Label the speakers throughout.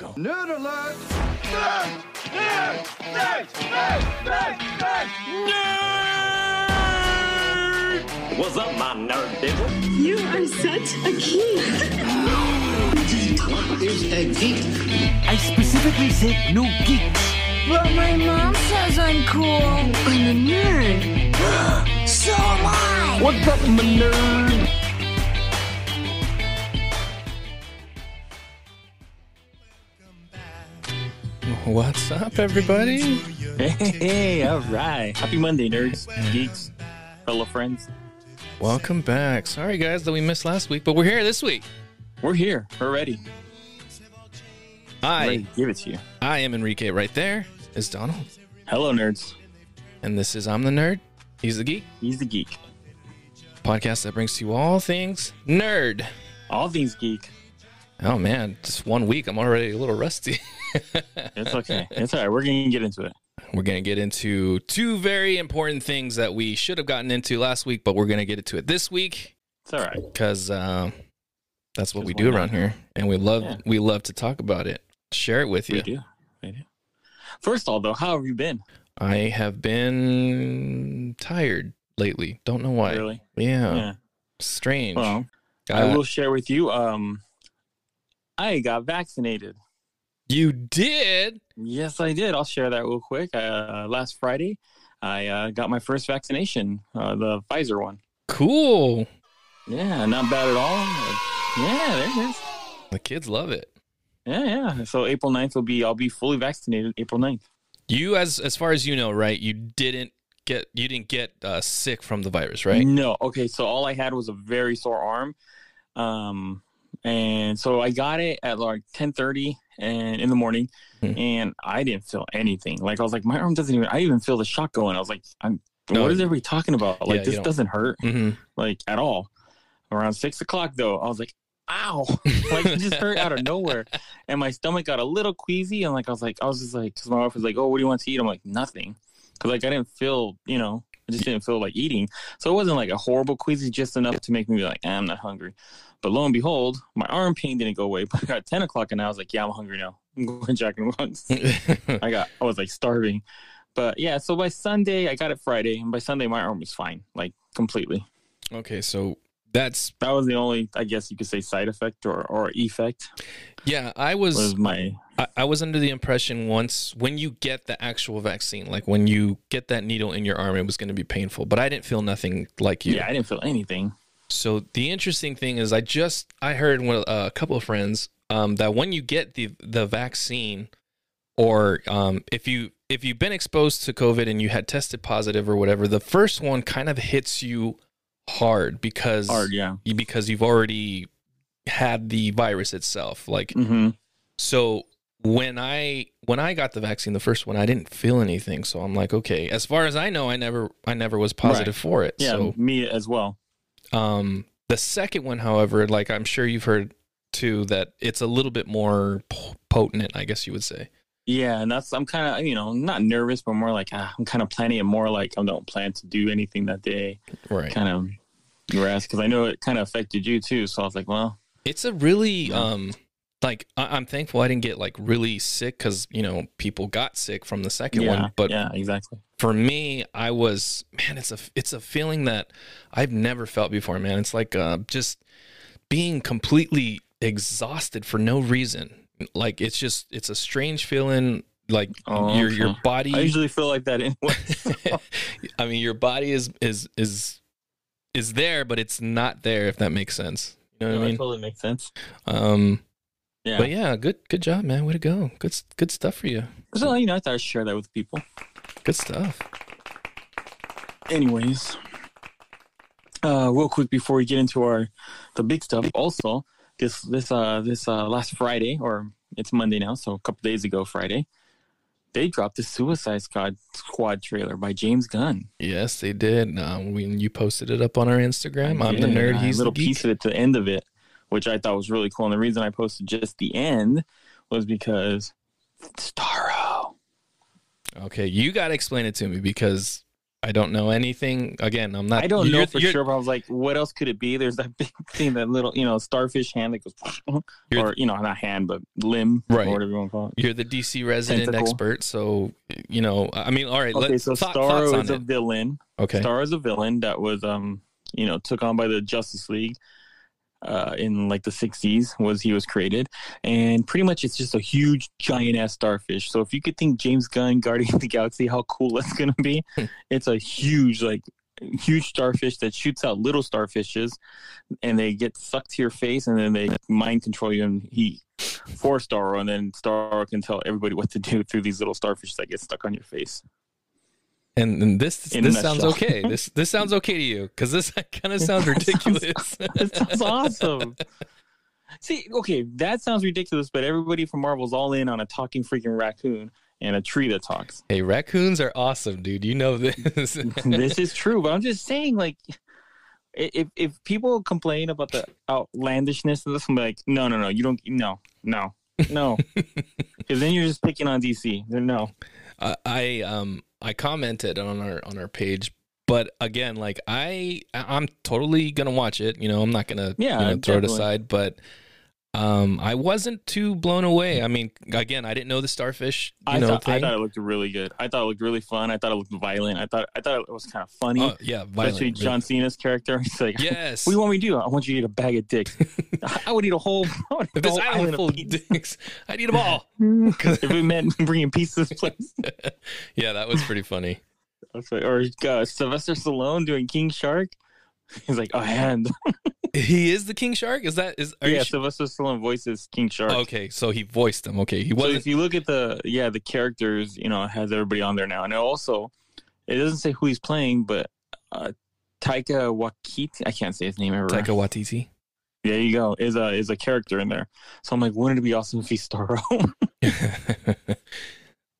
Speaker 1: go.
Speaker 2: Nerd alert! Nerd! Nerd! Nerd! Nerd! Nerd! Nerd!
Speaker 1: What's up, my nerd diddle?
Speaker 3: You are such a geek.
Speaker 4: What is a geek?
Speaker 5: I specifically said no geeks.
Speaker 6: But my mom says I'm cool. I'm a nerd. so am I.
Speaker 5: What's up, my nerd?
Speaker 7: What's up, everybody?
Speaker 8: Hey, hey, all right. Happy Monday, nerds, geeks, fellow friends.
Speaker 7: Welcome back. Sorry, guys, that we missed last week, but we're here this week.
Speaker 8: We're here. We're ready.
Speaker 7: I,
Speaker 8: Ready give it to you.
Speaker 7: I am Enrique. Right there is Donald,
Speaker 8: Hello, nerds.
Speaker 7: and this is I'm the Nerd. He's the Geek.
Speaker 8: He's the geek.
Speaker 7: Podcast that brings to you all things nerd.
Speaker 8: All things geek.
Speaker 7: Oh man, just one week, I'm already a little rusty.
Speaker 8: It's okay. it's all right. We're going to get into it.
Speaker 7: we're gonna get into two very important things that we should have gotten into last week, but we're gonna get into it this week
Speaker 8: It's all right.
Speaker 7: because uh, that's what we do around here, and we love
Speaker 8: Yeah.
Speaker 7: we love to talk about it. Share it with you.
Speaker 8: We do. We do. First of all, though, how have you been?
Speaker 7: I have been tired lately. Don't know why.
Speaker 8: Really?
Speaker 7: Yeah.
Speaker 8: Yeah.
Speaker 7: Strange.
Speaker 8: Well, I
Speaker 7: Uh,
Speaker 8: will share with you. Um, I got vaccinated.
Speaker 7: you did?
Speaker 8: Yes, I did. I'll share that real quick. Uh, last Friday, I uh, got my first vaccination, uh, the Pfizer one.
Speaker 7: Cool.
Speaker 8: Yeah, not bad at all. Yeah, there it is.
Speaker 7: The kids love it.
Speaker 8: Yeah, yeah. So April 9th will be I'll be fully vaccinated April 9th.
Speaker 7: You as as far as you know, right? You didn't get you didn't get uh, sick from the virus, right?
Speaker 8: No. Okay, so all I had was a very sore arm. Um and so I got it at like 10:30 and in the morning
Speaker 7: Hmm.
Speaker 8: and I didn't feel anything. Like I was like my arm doesn't even I even feel the shock going. I was like I'm
Speaker 7: No.
Speaker 8: what is everybody talking about? Like
Speaker 7: Yeah,
Speaker 8: this doesn't hurt
Speaker 7: hmm
Speaker 8: like at all. Around six o'clock though, I was like, ow. like it just hurt out of nowhere. And my stomach got a little queasy and like I was like I was just like cause my wife was like, Oh, what do you want to eat? I'm like, nothing. Cause like I didn't feel, you know, I just didn't feel like eating. So it wasn't like a horrible queasy, just enough to make me be like, "Ah, I'm not hungry. But lo and behold, my arm pain didn't go away. But I got ten o'clock and I was like, Yeah, I'm hungry now. I'm going Jack and Once. I got I was like starving. But yeah, so by Sunday I got it Friday, and by Sunday my arm was fine, like completely.
Speaker 7: okay, so that's
Speaker 8: That was the only, I guess you could say, side effect or, or effect
Speaker 7: yeah. I was
Speaker 8: was my
Speaker 7: I, I was under the impression once when you get the actual vaccine, like when you get that needle in your arm, it was going to be painful. But I didn't feel nothing like you.
Speaker 8: yeah. I didn't feel anything.
Speaker 7: So the interesting thing is, I just I heard one, uh, a couple of friends um, that when you get the the vaccine, or um, if you if you've been exposed to COVID and you had tested positive or whatever, the first one kind of hits you hard because
Speaker 8: Hard, yeah.
Speaker 7: because you've already had the virus itself. Like
Speaker 8: mm-hmm.
Speaker 7: so when I when I got the vaccine, the first one, I didn't feel anything. So I'm like, okay. As far as I know, I never I never was positive for it.
Speaker 8: Yeah,
Speaker 7: So
Speaker 8: me as well.
Speaker 7: um, the second one, however, like I'm sure you've heard too, that it's a little bit more potent, I guess you would say.
Speaker 8: Yeah, and that's I'm kind of you know not nervous, but more like ah, I'm kind of planning it more like I don't plan to do anything that day,
Speaker 7: Right.
Speaker 8: kind of rest because I know it kind of affected you too. So I was like, well,
Speaker 7: It's a really um, like I- I'm thankful I didn't get like really sick because you know people got sick from the second
Speaker 8: yeah,
Speaker 7: one, but
Speaker 8: yeah, exactly.
Speaker 7: for me, I was man. It's a it's a feeling that I've never felt before, man. It's like uh, just being completely exhausted for no reason. Like it's just it's a strange feeling. Like
Speaker 8: Oh,
Speaker 7: your your body.
Speaker 8: I usually feel like that anyway.
Speaker 7: I mean, your body is is is is there, but it's not there. If that makes sense, you know
Speaker 8: No,
Speaker 7: what I
Speaker 8: that
Speaker 7: mean.
Speaker 8: totally makes sense.
Speaker 7: Um,
Speaker 8: Yeah.
Speaker 7: but yeah, good good job, man. Way to go. Good good stuff for you.
Speaker 8: So you know, I thought I'd share that with people.
Speaker 7: Good stuff.
Speaker 8: Anyways, uh, real quick before we get into our the big stuff, also this this uh this uh last Friday or it's Monday now, so a couple days ago Friday, they dropped the Suicide Squad Squad trailer by James Gunn.
Speaker 7: Yes, they did. Um, when you posted it up on our Instagram, I'm the nerd. He's a little
Speaker 8: piece of it to the end of it, which I thought was really cool. And the reason I posted just the end was because Starro.
Speaker 7: Okay, you got to explain it to me because I don't know anything. Again, I'm not.
Speaker 8: I don't know for sure, but I was like, what else could it be? There's that big thing, that little, you know, starfish hand that goes, or, you know, not hand, but limb,
Speaker 7: Right.
Speaker 8: or whatever you want to call it.
Speaker 7: You're the DC resident
Speaker 8: Tentacle.
Speaker 7: expert, so you know. I mean, all right.
Speaker 8: Okay, so
Speaker 7: thought-
Speaker 8: Starro is a
Speaker 7: it.
Speaker 8: villain.
Speaker 7: Okay.
Speaker 8: Starro is a villain that was, um, you know, took on by the Justice League uh, in like the 60s was he was created. And pretty much it's just a huge giant ass starfish. So if you could think james gunn guardian of the galaxy how cool that's gonna be it's a huge like huge starfish that shoots out little starfishes and they get sucked to your face and then they mind control you and he for Starro and then Starro can tell everybody what to do through these little starfish that get stuck on your face.
Speaker 7: And, and this
Speaker 8: In
Speaker 7: this sounds okay. This this sounds okay to you because this kind of sounds ridiculous.
Speaker 8: That sounds awesome. See, okay, that sounds ridiculous, but everybody from Marvel's all in on a talking freaking raccoon and a tree that talks.
Speaker 7: hey, raccoons are awesome, dude. You know this.
Speaker 8: this is true, but I'm just saying, like, if if people complain about the outlandishness of this, I'm like, no, no, no, you don't, no, no, no, because then you're just picking on DC. No,
Speaker 7: I, I um I commented on our on our page, but again, like I I'm totally gonna watch it. You know, I'm not gonna
Speaker 8: Yeah,
Speaker 7: you know, throw it aside, but um I wasn't too blown away. I mean, again, I didn't know the starfish you
Speaker 8: I
Speaker 7: know
Speaker 8: thought I thought it looked really good. I thought it looked really fun. I thought it looked violent. I thought I thought it was kind of funny.
Speaker 7: oh yeah, violent.
Speaker 8: Especially John Cena's character. He's like,
Speaker 7: Yes.
Speaker 8: What do you want me to do? I want you to eat a bag of dicks. I would eat a whole, I would eat a whole
Speaker 7: island full
Speaker 8: of
Speaker 7: dicks. I need them all.
Speaker 8: if it meant bringing pizza to this place.
Speaker 7: Yeah, that was pretty funny.
Speaker 8: Or uh, Sylvester Stallone doing King Shark. He's like, a hand.
Speaker 7: He is the king shark. Is that is? Are
Speaker 8: yeah, Sylvester Stallone voices King Shark.
Speaker 7: okay, so he voiced them. Okay, he wasn't.
Speaker 8: if you look at the yeah the characters, you know, has everybody on there now, and it also it doesn't say who he's playing, but uh, Taika Waititi, I can't say his name ever.
Speaker 7: Taika Waititi.
Speaker 8: There you go. Is a is a character in there. So I'm like, wouldn't it be awesome if he's Starro?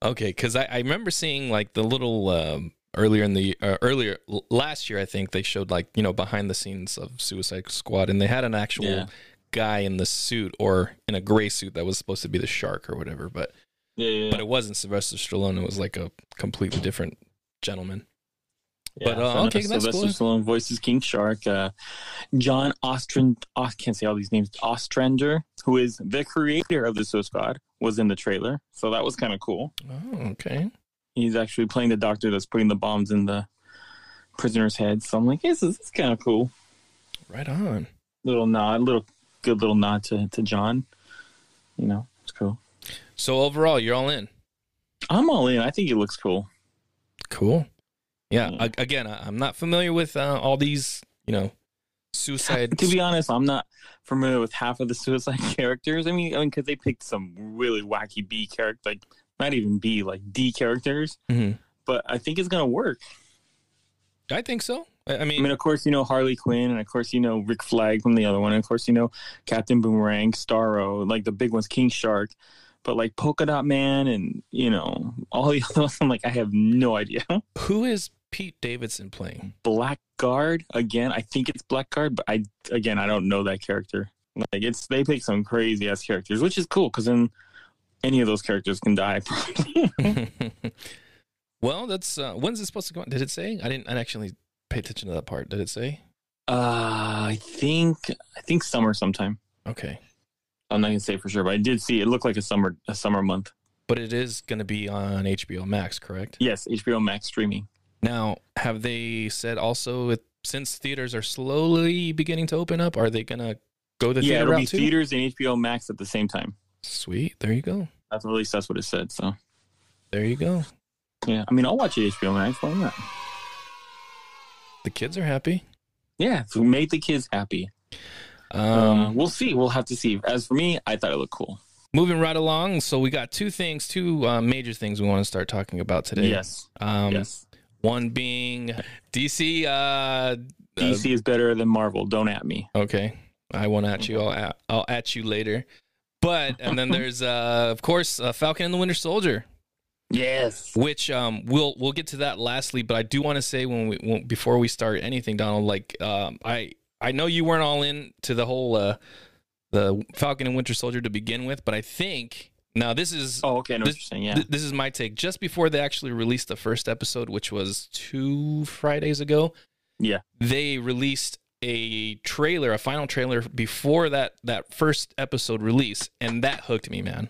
Speaker 7: okay, because I, I remember seeing like the little um, earlier in the uh, earlier last year. I think they showed like you know behind the scenes of Suicide Squad, and they had an actual
Speaker 8: Yeah.
Speaker 7: guy in the suit or in a gray suit that was supposed to be the shark or whatever. But
Speaker 8: yeah, yeah.
Speaker 7: but it wasn't Sylvester Stallone. It was like a completely different gentleman.
Speaker 8: Yeah,
Speaker 7: But, uh, okay, that's
Speaker 8: Sylvester Stallone voices King Shark. Uh, John Ostrand, I can't say all these names. Ostrander, who is the creator of the Suicide Squad, was in the trailer, so that was kind of cool.
Speaker 7: Oh, okay.
Speaker 8: He's actually playing the doctor that's putting the bombs in the prisoners' heads. So I'm like, this is kind of cool.
Speaker 7: Right on.
Speaker 8: Little nod, little good little nod to to John. You know, it's cool.
Speaker 7: So overall, you're all in.
Speaker 8: I'm all in. I think it looks cool.
Speaker 7: Cool. Yeah.
Speaker 8: Yeah.
Speaker 7: again, I, I'm not familiar with uh, all these, you know, suicide.
Speaker 8: To be honest, I'm not familiar with half of the Suicide characters. I mean, I mean, because they picked some really wacky B character, like not even B, like D characters.
Speaker 7: Mhm.
Speaker 8: But I think it's gonna work.
Speaker 7: I think so. I, I
Speaker 8: I
Speaker 7: mean,
Speaker 8: mean, of course, you know Harley Quinn, and of course, you know Rick Flag from the other one, and of course, you know Captain Boomerang, Starro, like the big ones, King Shark. But like Polka Dot Man, and you know all the other ones, I'm like, I have no idea.
Speaker 7: who is Pete Davidson playing?
Speaker 8: Blackguard again. I think it's Blackguard, but I again I don't know that character. Like it's they pick some crazy ass characters, which is cool because then any of those characters can die.
Speaker 7: Well, that's uh, when's it supposed to come on? Did it say? I didn't. I actually pay attention to that part. Did it say?
Speaker 8: uh, I think I think summer sometime.
Speaker 7: Okay,
Speaker 8: I'm not gonna say for sure, but I did see it looked like a summer a summer month.
Speaker 7: but it is going to be on HBO Max, correct?
Speaker 8: Yes, HBO Max streaming.
Speaker 7: Now, have they said also it, since theaters are slowly beginning to open up, are they going to go the
Speaker 8: yeah,
Speaker 7: theater
Speaker 8: it'll be
Speaker 7: too?
Speaker 8: theaters and HBO Max at the same time.
Speaker 7: Sweet. There you go.
Speaker 8: That's at least that's what it said. So
Speaker 7: There you go.
Speaker 8: yeah, I mean I'll watch it HBO Max. Why not?
Speaker 7: The kids are happy.
Speaker 8: Yeah, so make the kids happy.
Speaker 7: Um,
Speaker 8: uh, we'll see. We'll have to see. As for me, I thought it looked cool.
Speaker 7: moving right along. So we got two things, two uh, major things we want to start talking about today.
Speaker 8: Yes.
Speaker 7: Um,
Speaker 8: yes.
Speaker 7: One being DC. Uh,
Speaker 8: DC is better than Marvel. Don't at me.
Speaker 7: Okay, I won't at you. I'll at, I'll at you later. But and then there's uh, of course uh, Falcon and the Winter Soldier,
Speaker 8: Yes.
Speaker 7: which um, we'll we'll get to that lastly. But I do want to say when we when, before we start anything, Donald, like um, I I know you weren't all in to the whole uh, the Falcon and Winter Soldier to begin with, but I think Now this is
Speaker 8: Oh, okay.
Speaker 7: This,
Speaker 8: saying. Yeah.
Speaker 7: th- this is my take. Just before they actually released the first episode, which was two Fridays ago,
Speaker 8: yeah.
Speaker 7: they released a trailer, a final trailer before that that first episode release, and that hooked me, man.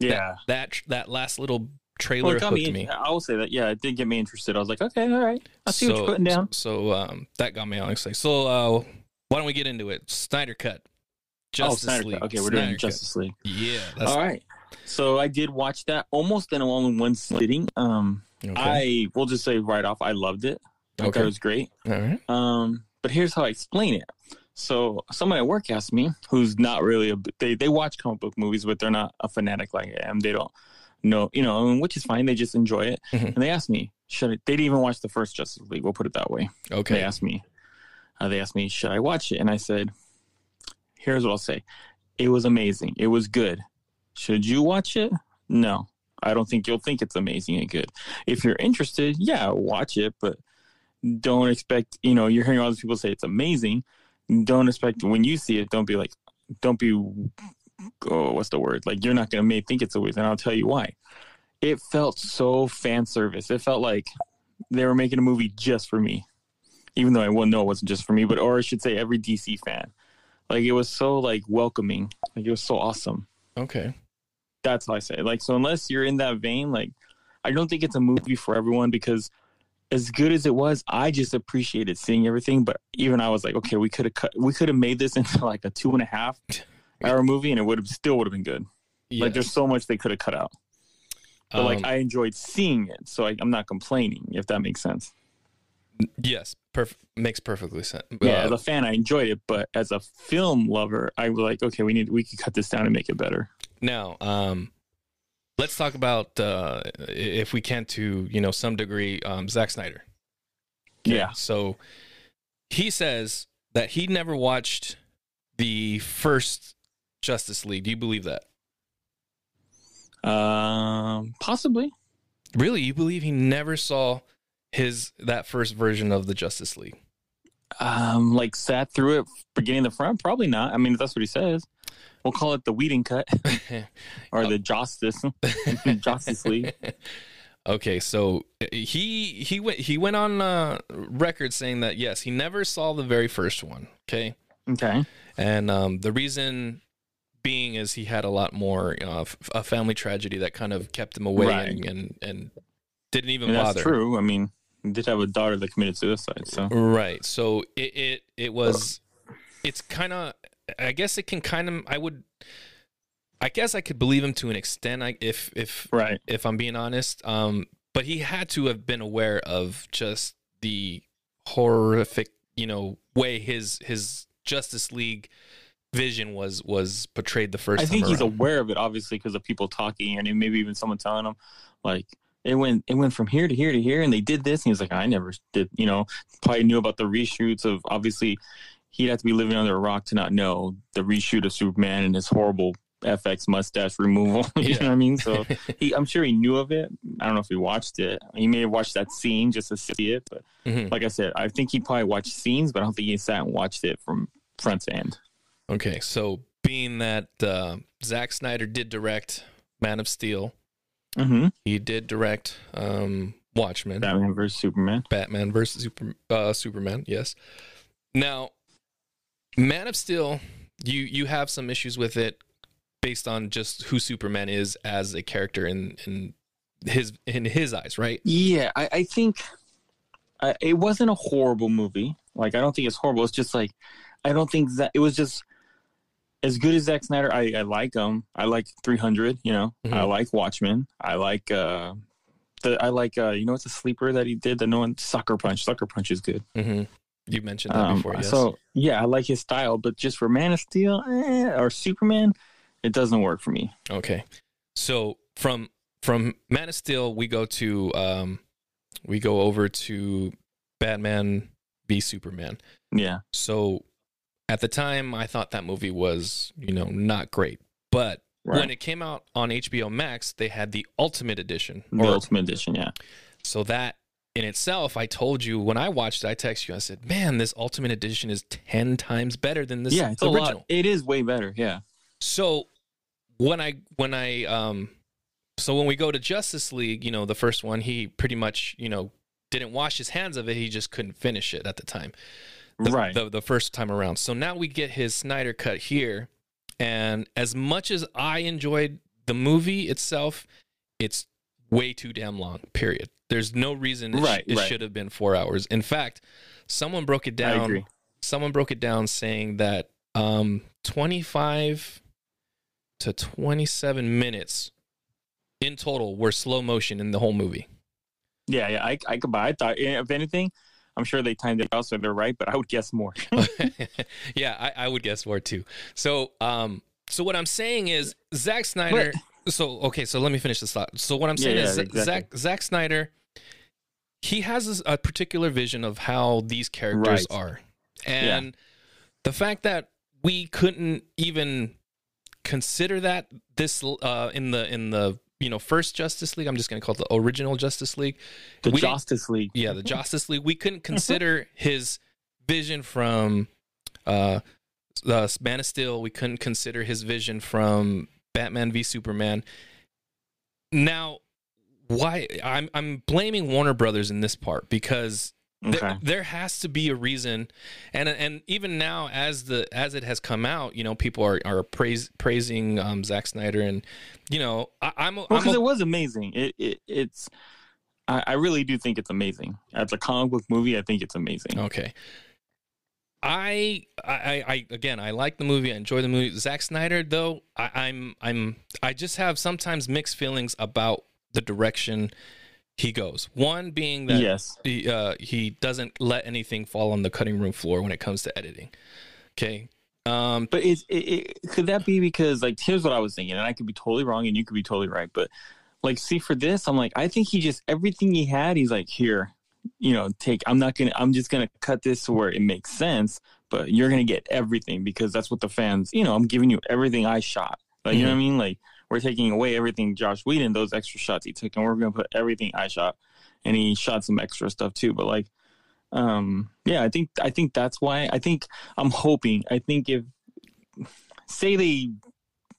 Speaker 8: Yeah.
Speaker 7: That that, that last little trailer
Speaker 8: Well,
Speaker 7: hooked
Speaker 8: me,
Speaker 7: me.
Speaker 8: I will say that. Yeah, it did get me interested. I was like, okay, all right. I see what you're putting down.
Speaker 7: So um, that got me all excited. So uh, why don't we get into it? Snyder cut. Justice
Speaker 8: oh, Snyder
Speaker 7: League.
Speaker 8: Cut. Okay, we're
Speaker 7: Snyder
Speaker 8: doing
Speaker 7: Cut.
Speaker 8: Justice League.
Speaker 7: Yeah. That's,
Speaker 8: All right. So I did watch that almost in all in one sitting. Um,
Speaker 7: Okay.
Speaker 8: I will just say right off, I loved it. I thought
Speaker 7: Okay.
Speaker 8: it was great.
Speaker 7: all right.
Speaker 8: Um, but here's how I explain it. So someone at work asked me, who's not really a they they watch comic book movies, but they're not a fanatic like I am. They don't know, you know, and which is fine. They just enjoy it.
Speaker 7: Mhm.
Speaker 8: And they asked me, should I, they didn't even watch the first Justice League? We'll put it that way.
Speaker 7: Okay.
Speaker 8: They asked me, uh, they asked me, should I watch it? And I said, here's what I'll say: it was amazing. It was good. Should you watch it? No, I don't think you'll think it's amazing and good. If you're interested, yeah, watch it, but don't expect. You know, you're hearing all these people say it's amazing. Don't expect when you see it. Don't be like, don't be. Oh, what's the word? Like you're not gonna may think it's amazing. And I'll tell you why. It felt so fan service. It felt like they were making a movie just for me even though I will know it wasn't just for me, but or I should say every DC fan. Like it was so like welcoming. Like it was so awesome.
Speaker 7: Okay.
Speaker 8: That's how I say. it. Like so unless you're in that vein, like I don't think it's a movie for everyone because as good as it was, I just appreciated seeing everything. But even I was like, okay, we could have cut we could have made this into like a two and a half hour movie and it would have still would have been good. Like there's so much they could have cut out. But like
Speaker 7: Um,
Speaker 8: I enjoyed seeing it, so I, I'm not complaining if that makes sense.
Speaker 7: yes, perf- makes perfectly sense.
Speaker 8: Yeah,
Speaker 7: Uh,
Speaker 8: as a fan, I enjoyed it, but as a film lover, I was like, okay, we need we could cut this down and make it better.
Speaker 7: Now, um, let's talk about uh, if we can, to you know, some degree, um, Zack Snyder. Okay,
Speaker 8: Yeah.
Speaker 7: So he says that he never watched the first Justice League. Do you believe that?
Speaker 8: Um, possibly.
Speaker 7: Really, you believe he never saw his that first version of the Justice League?
Speaker 8: Um, like sat through it beginning to front. Probably not. I mean, that's what he says. We'll call it the Whedon cut or the Justice Justice League.
Speaker 7: Okay, so uh, he he went he went on uh, record saying that yes, he never saw the very first one. Okay,
Speaker 8: Okay.
Speaker 7: and um, the reason being is he had a lot more uh, f- a family tragedy that kind of kept him away
Speaker 8: Right.
Speaker 7: and, and and didn't even
Speaker 8: And
Speaker 7: bother.
Speaker 8: that's true. I mean, he did have a daughter that committed suicide. So
Speaker 7: Right. So it it, it was it's kind of I guess it can kind of I would I guess I could believe him to an extent I, if if
Speaker 8: right.
Speaker 7: if I'm being honest. Um, but he had to have been aware of just the horrific, you know, way his his Justice League vision was was portrayed the first
Speaker 8: I think he's
Speaker 7: around.
Speaker 8: aware of it, obviously, because of people talking, and maybe even someone telling him, like, it went, it went from here to here to here, and they did this, and he was like, I never did, you know, probably knew about the reshoots of, obviously, he'd have to be living under a rock to not know the reshoot of Superman and his horrible FX mustache removal. you
Speaker 7: Yeah.
Speaker 8: know what I mean? So he, I'm sure he knew of it. I don't know if he watched it. He may have watched that scene just to see it, but
Speaker 7: Mhm.
Speaker 8: like I said, I think he probably watched scenes, but I don't think he sat and watched it from front to end.
Speaker 7: Okay, so being that uh, Zack Snyder did direct Man of Steel,
Speaker 8: Mm-hmm.
Speaker 7: he did direct um, Watchmen,
Speaker 8: Batman versus Superman.
Speaker 7: Batman versus Super, uh, Superman. Yes. Now, Man of Steel, you you have some issues with it based on just who Superman is as a character in in his in his eyes, right?
Speaker 8: Yeah, I, I think uh, it wasn't a horrible movie. Like, I don't think it's horrible. It's just like, I don't think that it was just as good as Zack Snyder. I, I like him. I like 300. You know, I
Speaker 7: Mhm.
Speaker 8: like Watchmen. I like uh, the I like uh, you know, it's a sleeper that he did that no one Sucker Punch. Sucker Punch is good.
Speaker 7: Mm-hmm. You mentioned that
Speaker 8: Um,
Speaker 7: before, yes.
Speaker 8: So yeah, I like his style, but just for Man of Steel eh, or Superman, it doesn't work for me.
Speaker 7: Okay. So from from Man of Steel, we go to um, we go over to Batman v Superman.
Speaker 8: Yeah,
Speaker 7: So at the time, I thought that movie was you know not great, but
Speaker 8: right.
Speaker 7: when it came out on HBO Max, they had the Ultimate Edition.
Speaker 8: the
Speaker 7: Or-
Speaker 8: Ultimate Edition. Yeah.
Speaker 7: so that in itself, I told you when I watched it, I texted you. I said, "Man, this Ultimate Edition is ten times better than this
Speaker 8: yeah, it's a
Speaker 7: original."
Speaker 8: lot. It is way better. Yeah.
Speaker 7: So when I when I um so when we go to Justice League, you know, the first one, he pretty much, you know, didn't wash his hands of it. He just couldn't finish it at the time. The,
Speaker 8: Right.
Speaker 7: The, the first time around. So now we get his Snyder cut here. And as much as I enjoyed the movie itself, it's way too damn long, period. There's no reason it, sh- it
Speaker 8: right.
Speaker 7: should have been four hours. In fact, someone broke it
Speaker 8: I
Speaker 7: down.
Speaker 8: agree.
Speaker 7: Someone broke it down saying that um, 25 to 27 minutes in total were slow motion in the whole movie.
Speaker 8: Yeah, yeah, I, I could buy. I thought, if anything, I'm sure they timed it out so they're right, but I would guess more.
Speaker 7: yeah, I, I would guess more too. So, um, so what I'm saying is Zack Snyder. So, okay, so let me finish this thought. So, what I'm saying
Speaker 8: Yeah,
Speaker 7: is
Speaker 8: yeah,
Speaker 7: Zack
Speaker 8: exactly.
Speaker 7: Zack Snyder, he has a particular vision of how these characters
Speaker 8: Right.
Speaker 7: are, and the fact that we couldn't even consider that this uh, in the in the you know first Justice League. I'm just going to call it the original Justice League.
Speaker 8: the
Speaker 7: We
Speaker 8: Justice League.
Speaker 7: yeah, the Justice League. We couldn't consider his vision from uh, the Man of Steel. We couldn't consider his vision from Batman v Superman. Now, why? I'm I'm blaming Warner Brothers in this part because
Speaker 8: Okay.
Speaker 7: there, there has to be a reason, and and even now as the as it has come out, you know, people are are praise, praising um, Zack Snyder, and you know, I, I'm
Speaker 8: Well, because it was amazing. It, it it's. I, I really do think it's amazing. As a comic book movie, I think it's amazing.
Speaker 7: Okay. I, I, I, again, I like the movie. I enjoy the movie. Zack Snyder, though, I, I'm, I'm, I just have sometimes mixed feelings about the direction he goes. One being that
Speaker 8: yes.
Speaker 7: he, uh, he doesn't let anything fall on the cutting room floor when it comes to editing. Okay. Um,
Speaker 8: But is it, it, could that be because like here's what I was thinking, and I could be totally wrong, and you could be totally right. But like, see for this, I'm like, I think he just everything he had, he's like, here, you know, take. I'm not gonna. I'm just gonna cut this to where it makes sense, but you're gonna get everything because that's what the fans. You know, I'm giving you everything I shot. Like, you know what I mean? Like, we're taking away everything Josh Whedon, those extra shots he took, and we're gonna put everything I shot, and he shot some extra stuff too. But like, um, yeah, I think I think that's why. I think I'm hoping. I think if say they,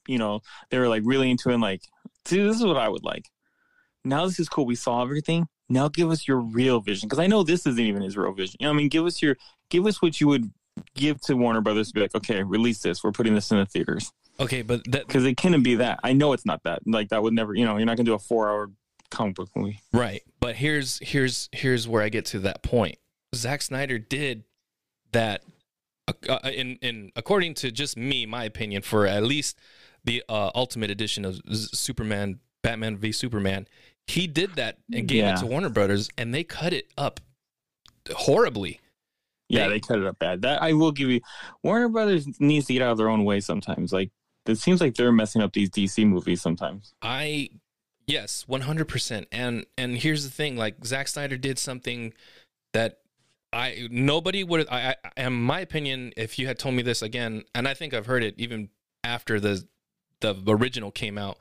Speaker 8: you know, they were like really into it and like, see, this is what I would like. Now this is cool. We saw everything. Now give us your real vision. Because I know this isn't even his real vision. You know I mean? Give us your give us what you would give to Warner Brothers to be like, okay, release this. We're putting this in the theaters.
Speaker 7: okay, but that,
Speaker 8: Because it couldn't be that. I know it's not that. Like that would never, you know, you're not gonna do a four hour comic book movie.
Speaker 7: Right. But here's here's here's where I get to that point. Zack Snyder did that uh, in in according to just me, my opinion, for at least the uh, Ultimate Edition of Z- Superman, Batman v Superman. He did that and gave
Speaker 8: Yeah.
Speaker 7: it to Warner Brothers, and they cut it up horribly.
Speaker 8: Yeah,
Speaker 7: They-
Speaker 8: they cut it up bad. That I will give you. Warner Brothers needs to get out of their own way sometimes. Like it seems like they're messing up these DC movies sometimes.
Speaker 7: I yes, one hundred percent. And and here's the thing: like Zack Snyder did something that I nobody would. I, I in my opinion, if you had told me this again, and I think I've heard it even after the the original came out.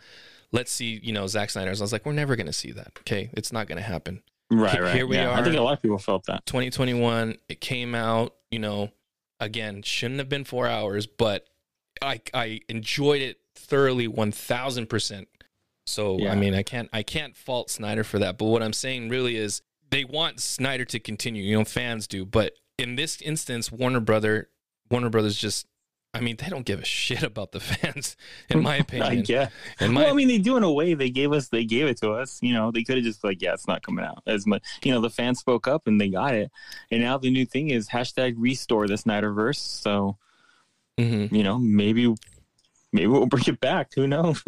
Speaker 7: Let's see, you know, Zack Snyder's. I was like, we're never gonna see that. Okay, it's not gonna happen.
Speaker 8: Right, right.
Speaker 7: here we
Speaker 8: yeah. I think a lot of people felt that.
Speaker 7: 2021 it came out you know again shouldn't have been four hours but i i enjoyed it thoroughly 1000% so i mean i can't i can't fault snyder for that but what i'm saying really is they want snyder to continue you know fans do but in this instance warner brother warner brothers just i mean they don't give a shit about the fans in my
Speaker 8: I
Speaker 7: opinion
Speaker 8: yeah.
Speaker 7: in my
Speaker 8: well, I mean, they do in a way. They gave us, they gave it to us. You know, they could have just like, yeah, it's not coming out as much. You know, the fans spoke up and they got it. And now the new thing is hashtag restore the Snyderverse. So
Speaker 7: Mhm.
Speaker 8: you know, maybe, maybe we'll bring it back. Who knows?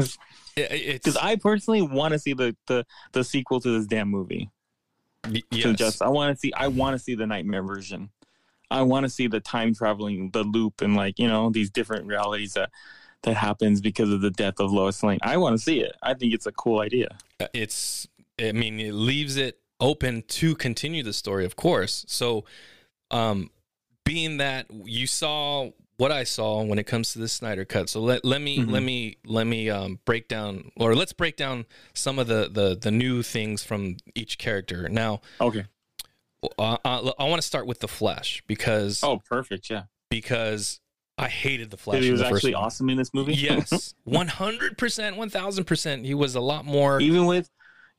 Speaker 8: Because I personally want to see the the the sequel to this damn movie.
Speaker 7: yes.
Speaker 8: just I want to see I want to see the nightmare version. I want to see the time traveling, the loop, and like you know these different realities that that happens because of the death of Lois Lane. I want to see it. I think it's a cool idea.
Speaker 7: Uh, it's i mean it leaves it open to continue the story of course so um being that you saw what i saw when it comes to the snyder cut so let, let me
Speaker 8: Mhm.
Speaker 7: let me let me um break down or let's break down some of the the the new things from each character now
Speaker 8: Okay.
Speaker 7: Uh, uh, i want to start with the flash because
Speaker 8: Oh, perfect. Yeah.
Speaker 7: because I hated the Flash.
Speaker 8: He was actually
Speaker 7: one.
Speaker 8: awesome in this movie.
Speaker 7: Yes, one hundred percent, one thousand percent. He was a lot more.
Speaker 8: even with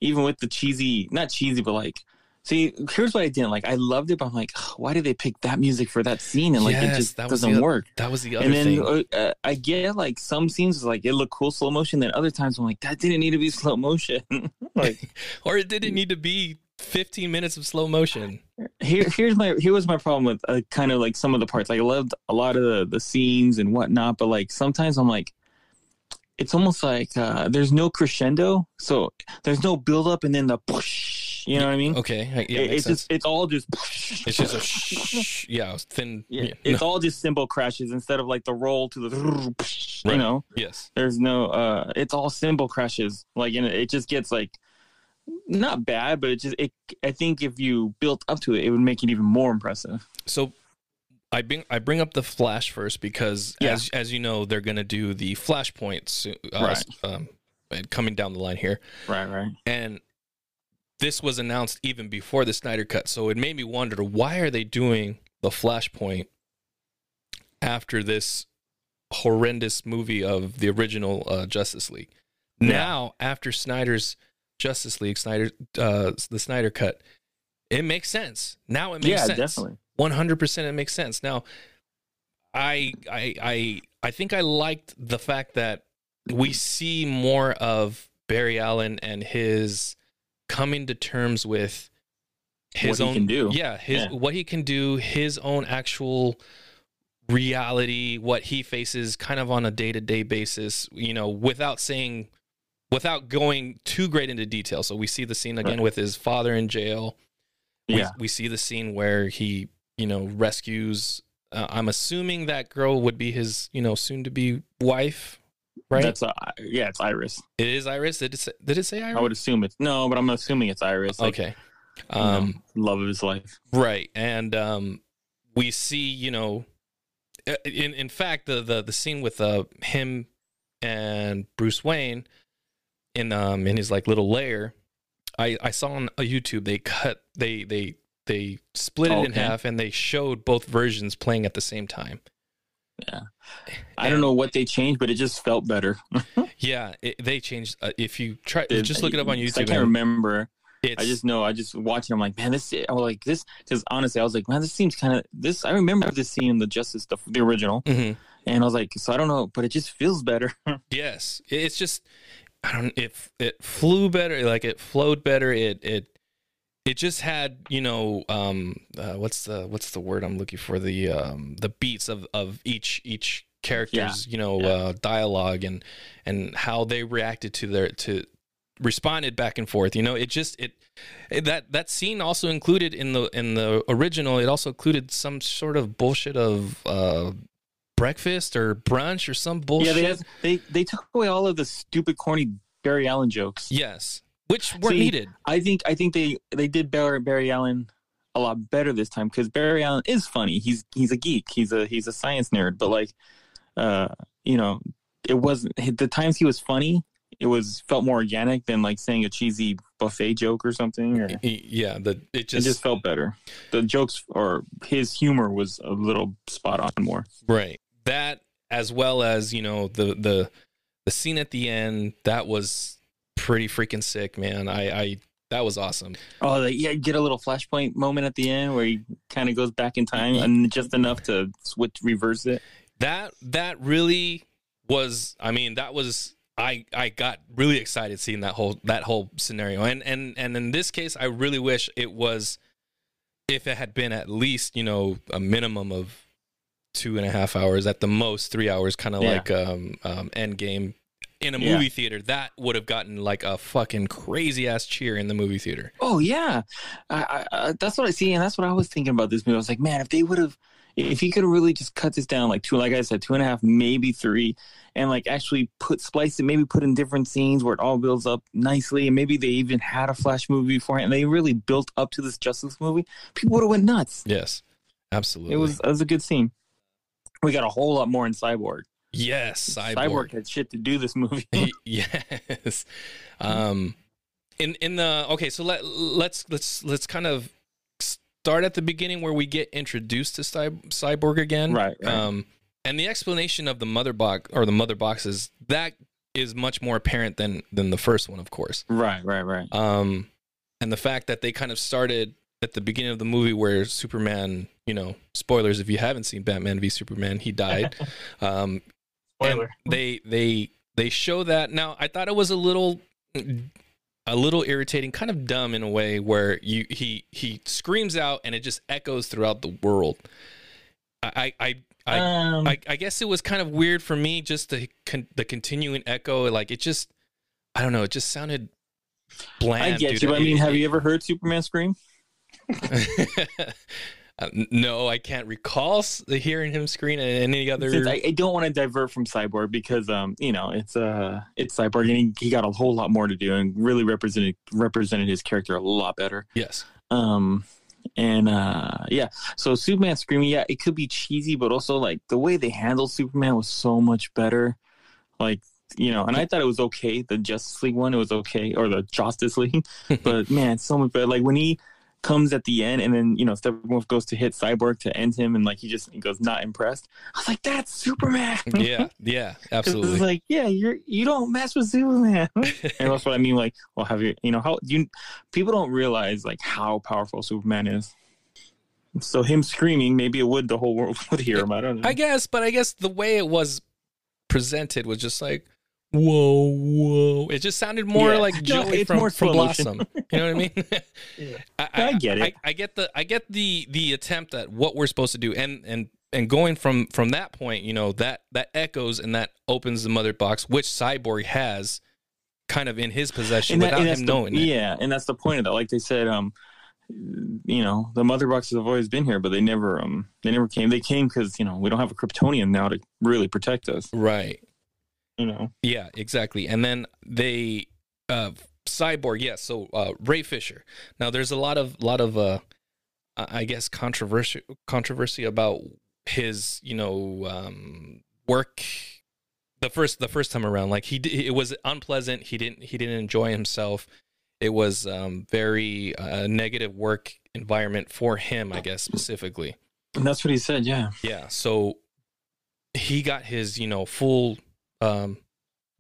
Speaker 8: even with the cheesy, not cheesy, but like. See, here's what I didn't like. I loved it, but I'm like, "Ugh, why did they pick that music for that scene? And like, it just
Speaker 7: that
Speaker 8: doesn't
Speaker 7: the,
Speaker 8: work.
Speaker 7: That was the other
Speaker 8: And then
Speaker 7: thing.
Speaker 8: uh, uh, I get like some scenes like it looked cool slow motion. Then other times I'm like that didn't need to be slow motion. like
Speaker 7: or it didn't need to be fifteen minutes of slow motion.
Speaker 8: here here's my here was my problem with uh, kind of like some of the parts. Like I loved a lot of the the scenes and whatnot, but like sometimes I'm like, it's almost like uh, there's no crescendo, so there's no build up and then the push. You know what I mean?
Speaker 7: Okay, yeah,
Speaker 8: It- it's
Speaker 7: sense.
Speaker 8: just it's all just.
Speaker 7: it's just a shh, yeah, thin.
Speaker 8: Yeah,
Speaker 7: yeah,
Speaker 8: it's
Speaker 7: no,
Speaker 8: all just cymbal crashes instead of like the roll to the. You
Speaker 7: Right.
Speaker 8: know.
Speaker 7: yes,
Speaker 8: there's no uh it's all cymbal crashes like and it just gets like not bad but it just it i think if you built up to it it would make it even more impressive
Speaker 7: so I bring I bring up the Flash first because
Speaker 8: Yeah.
Speaker 7: as as you know they're gonna do the Flashpoint soon, uh,
Speaker 8: Right.
Speaker 7: um, coming down the line here,
Speaker 8: right right
Speaker 7: and this was announced even before the Snyder cut, so it made me wonder why are they doing the Flashpoint after this horrendous movie of the original uh, Justice League.
Speaker 8: Yeah.
Speaker 7: Now, after Snyder's Justice League, Snyder uh, the Snyder cut, it makes sense. Now it makes
Speaker 8: yeah
Speaker 7: sense.
Speaker 8: definitely
Speaker 7: One hundred percent, it makes sense. Now, I, I, I, I think I liked the fact that we see more of Barry Allen and his coming to terms with his
Speaker 8: What he
Speaker 7: own
Speaker 8: can do.
Speaker 7: Yeah, his
Speaker 8: Yeah.
Speaker 7: what he can do, his own actual reality, what he faces, kind of on a day to day basis. You know, without saying, without going too great into detail. So we see the scene again
Speaker 8: Right.
Speaker 7: with his father in jail. We,
Speaker 8: yeah.
Speaker 7: we see the scene where he you know rescues uh, i'm assuming that girl would be his you know soon to be wife right?
Speaker 8: That's uh, yeah it's iris.
Speaker 7: It is iris? Did it say, did it say iris?
Speaker 8: i would assume it's no but i'm assuming it's iris like,
Speaker 7: okay.
Speaker 8: you know,
Speaker 7: um
Speaker 8: love of his life.
Speaker 7: right and um we see you know uh, in in fact the the, the scene with uh him and bruce wayne in um in his like little lair i i saw on a youtube they cut they they they split it in half and they showed both versions playing at the same time
Speaker 8: yeah i don't know what they changed but it just felt better
Speaker 7: Yeah, it, they changed. Uh, if you try, just look it up on YouTube.
Speaker 8: i
Speaker 7: can't
Speaker 8: remember
Speaker 7: It's,
Speaker 8: I just know. I just watching. I'm like, man, this. I was like this because honestly, I was like, man, this seems kind of this. I remember this scene in the Justice stuff, the original,
Speaker 7: Mhm.
Speaker 8: and I was like, so I don't know, but it just feels better.
Speaker 7: yes, it's just I don't. It it flew better. Like it flowed better. It it it just had you know um uh, what's the what's the word I'm looking for the um the beats of of each each character's you know
Speaker 8: Yeah.
Speaker 7: uh dialogue and and how they reacted to their to responded back and forth you know it just it, it that that scene also included in the in the original it also included some sort of bullshit of uh breakfast or brunch or some bullshit
Speaker 8: yeah, they, had, they they took away all of the stupid, corny Barry Allen jokes.
Speaker 7: yes which weren't
Speaker 8: See,
Speaker 7: needed
Speaker 8: I think I think they they did Barry, Barry Allen a lot better this time because Barry Allen is funny. He's he's a geek. He's a he's a science nerd. But like, uh, you know, it wasn't the times he was funny. It was felt more organic than like saying a cheesy buffet joke or something. Or,
Speaker 7: yeah the it
Speaker 8: it
Speaker 7: just,
Speaker 8: just felt better. The jokes or his humor was a little spot on more.
Speaker 7: right that as well as you know the the the scene at the end that was pretty freaking sick man. I i that was awesome.
Speaker 8: Oh, like, yeah, get a little flashpoint moment at the end where he kind of goes back in time and just enough to switch reverse it.
Speaker 7: that that really was i mean that was i i got really excited seeing that whole that whole scenario. And and and in this case i really wish it was if it had been at least you know a minimum of two and a half hours at the most three hours kind of
Speaker 8: Yeah.
Speaker 7: like um um end game in a
Speaker 8: Yeah.
Speaker 7: movie theater that would have gotten like a fucking crazy ass cheer in the movie theater
Speaker 8: Oh yeah, I, I, I, that's what I see, and that's what I was thinking about this movie. I was like, man, if they would have, if he could have really just cut this down like two, like I said, two and a half, maybe three, and like actually put splice it, maybe put in different scenes where it all builds up nicely, and maybe they even had a Flash movie beforehand. And they really built up to this Justice movie. People would have went nuts.
Speaker 7: yes absolutely
Speaker 8: It was it was a good scene. We got a whole lot more in Cyborg.
Speaker 7: yes
Speaker 8: Cyborg,
Speaker 7: cyborg
Speaker 8: had shit to do this movie.
Speaker 7: yes. Um in in the okay, so let let's let's let's kind of start at the beginning where we get introduced to Cy- Cyborg again.
Speaker 8: Right, right.
Speaker 7: Um and the explanation of the mother box or the mother boxes that is much more apparent than than the first one, of course.
Speaker 8: Right, right, right.
Speaker 7: Um, and the fact that they kind of started at the beginning of the movie where Superman, you know, spoilers if you haven't seen Batman v Superman, he died. um,
Speaker 8: Spoiler.
Speaker 7: they they they show that now. I thought it was a little a little irritating, kind of dumb in a way where you he he screams out and it just echoes throughout the world. I I I, I
Speaker 8: um,
Speaker 7: I, I guess it was kind of weird for me just the con- the continuing echo like it just I don't know it just sounded bland.
Speaker 8: I get
Speaker 7: dude.
Speaker 8: you. I mean, have you ever heard Superman scream?
Speaker 7: Uh, no, I can't recall hearing him scream in any other.
Speaker 8: Since I, I don't want to divert from Cyborg because um you know it's uh it's Cyborg and he, he got a whole lot more to do and really represented represented his character a lot better.
Speaker 7: yes,
Speaker 8: Um and uh yeah, so Superman screaming, yeah, it could be cheesy, but also like the way they handled Superman was so much better. Like you know, and I thought it was okay. The Justice League one, it was okay, or the Justice League, but man, so much better. Like when he comes at the end, and then you know Steppenwolf goes to hit Cyborg to end him, and like he just he goes not impressed. I was like, that's Superman.
Speaker 7: yeah, yeah, absolutely.
Speaker 8: It's like, yeah, you're you don't mess with Superman. and that's what I mean. Like, well, have you you know how you people don't realize like how powerful Superman is. So him screaming, maybe it would the whole world would hear him. I don't know.
Speaker 7: I guess, but I guess the way it was presented was just like, whoa, whoa. It just sounded more
Speaker 8: Yeah.
Speaker 7: like
Speaker 8: No,
Speaker 7: Joey
Speaker 8: it's
Speaker 7: from,
Speaker 8: more
Speaker 7: from. Blossom. You know what I mean? I,
Speaker 8: I get it.
Speaker 7: I, I get the I get the the attempt at what we're supposed to do, and and and going from from that point, you know that that echoes and that opens the mother box, which Cyborg has kind of in his possession
Speaker 8: that-
Speaker 7: without him
Speaker 8: the-
Speaker 7: knowing it.
Speaker 8: Yeah, and that's the point of that. Like they said, um, you know, the mother boxes have always been here, but they never, um, they never came. They came because you know we don't have a Kryptonian now to really protect us.
Speaker 7: Right.
Speaker 8: You know,
Speaker 7: Yeah, exactly. And then they uh Cyborg, yes, so uh Ray Fisher. Now there's a lot of lot of uh I I guess controversy controversy about his, you know, um work the first the first time around like he d- it was unpleasant. He didn't he didn't enjoy himself. It was um very uh, negative work environment for him, I guess specifically.
Speaker 8: and that's what he said. Yeah,
Speaker 7: Yeah, so he got his, you know, full um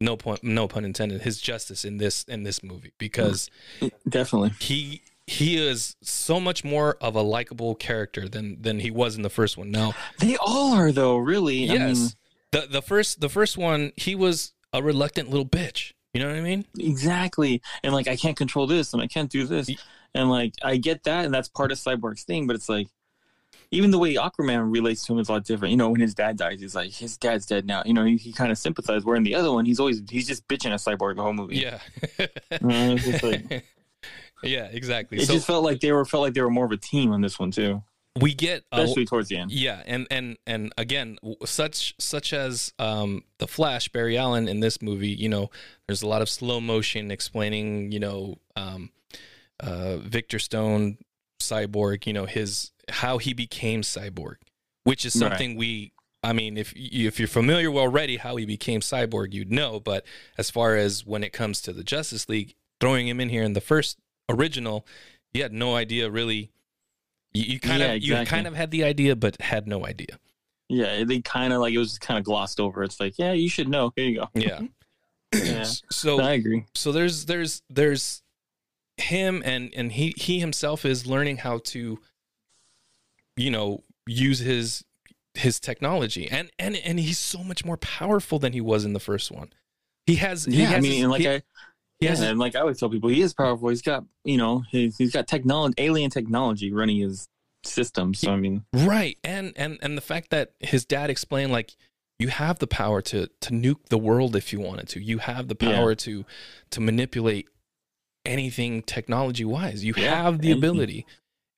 Speaker 7: no point no pun intended, his justice in this in this movie because
Speaker 8: definitely.
Speaker 7: he he is so much more of a likable character than than he was in the first one. Now,
Speaker 8: They all are though. Really. I
Speaker 7: yes.
Speaker 8: mean,
Speaker 7: the the first the first one, he was a reluctant little bitch. You know what I mean?
Speaker 8: Exactly. And like I can't control this and I can't do this. And like I get that and that's part of Cyborg's thing, but it's like even the way Aquaman relates to him is a lot different. You know, when his dad dies, he's like, his dad's dead now. You know, he, he kind of sympathizes. Where in the other one, he's always he's just bitching at Cyborg the whole movie.
Speaker 7: Yeah.
Speaker 8: Uh, like-
Speaker 7: yeah, exactly.
Speaker 8: It
Speaker 7: so
Speaker 8: just felt like they were felt like they were more of a team on this one too,
Speaker 7: we get a,
Speaker 8: especially towards the end.
Speaker 7: Yeah, and and and again, such such as um, the Flash, Barry Allen in this movie. You know, there's a lot of slow motion explaining. You know, um, uh, Victor Stone, Cyborg. You know, his how he became Cyborg, which is
Speaker 8: Right.
Speaker 7: something we. I mean, if you- if you're familiar already how he became Cyborg, you'd know. But as far as when it comes to the Justice League, throwing him in here in the first original, you had no idea really. You, you kind
Speaker 8: Yeah,
Speaker 7: of you kind of had the idea, but had no idea.
Speaker 8: Yeah, they kind of like it was kind of glossed over. It's like, yeah, you should know. Here you go.
Speaker 7: Yeah.
Speaker 8: Yeah.
Speaker 7: So
Speaker 8: I agree.
Speaker 7: so there's there's there's him and and he he himself is learning how to you know use his his technology and and and he's so much more powerful than he was in the first one. He has he
Speaker 8: Yeah, I mean, like
Speaker 7: he-
Speaker 8: I, yeah,
Speaker 7: his-
Speaker 8: and like I always tell people, he is powerful. He's got, you know, he's, he's got technology, alien technology running his system. So I mean,
Speaker 7: Right. And and and the fact that his dad explained like you have the power to to nuke the world if you wanted to. You have the
Speaker 8: Yeah.
Speaker 7: power to to manipulate anything technology wise. You
Speaker 8: Yeah,
Speaker 7: have the
Speaker 8: anything.
Speaker 7: ability.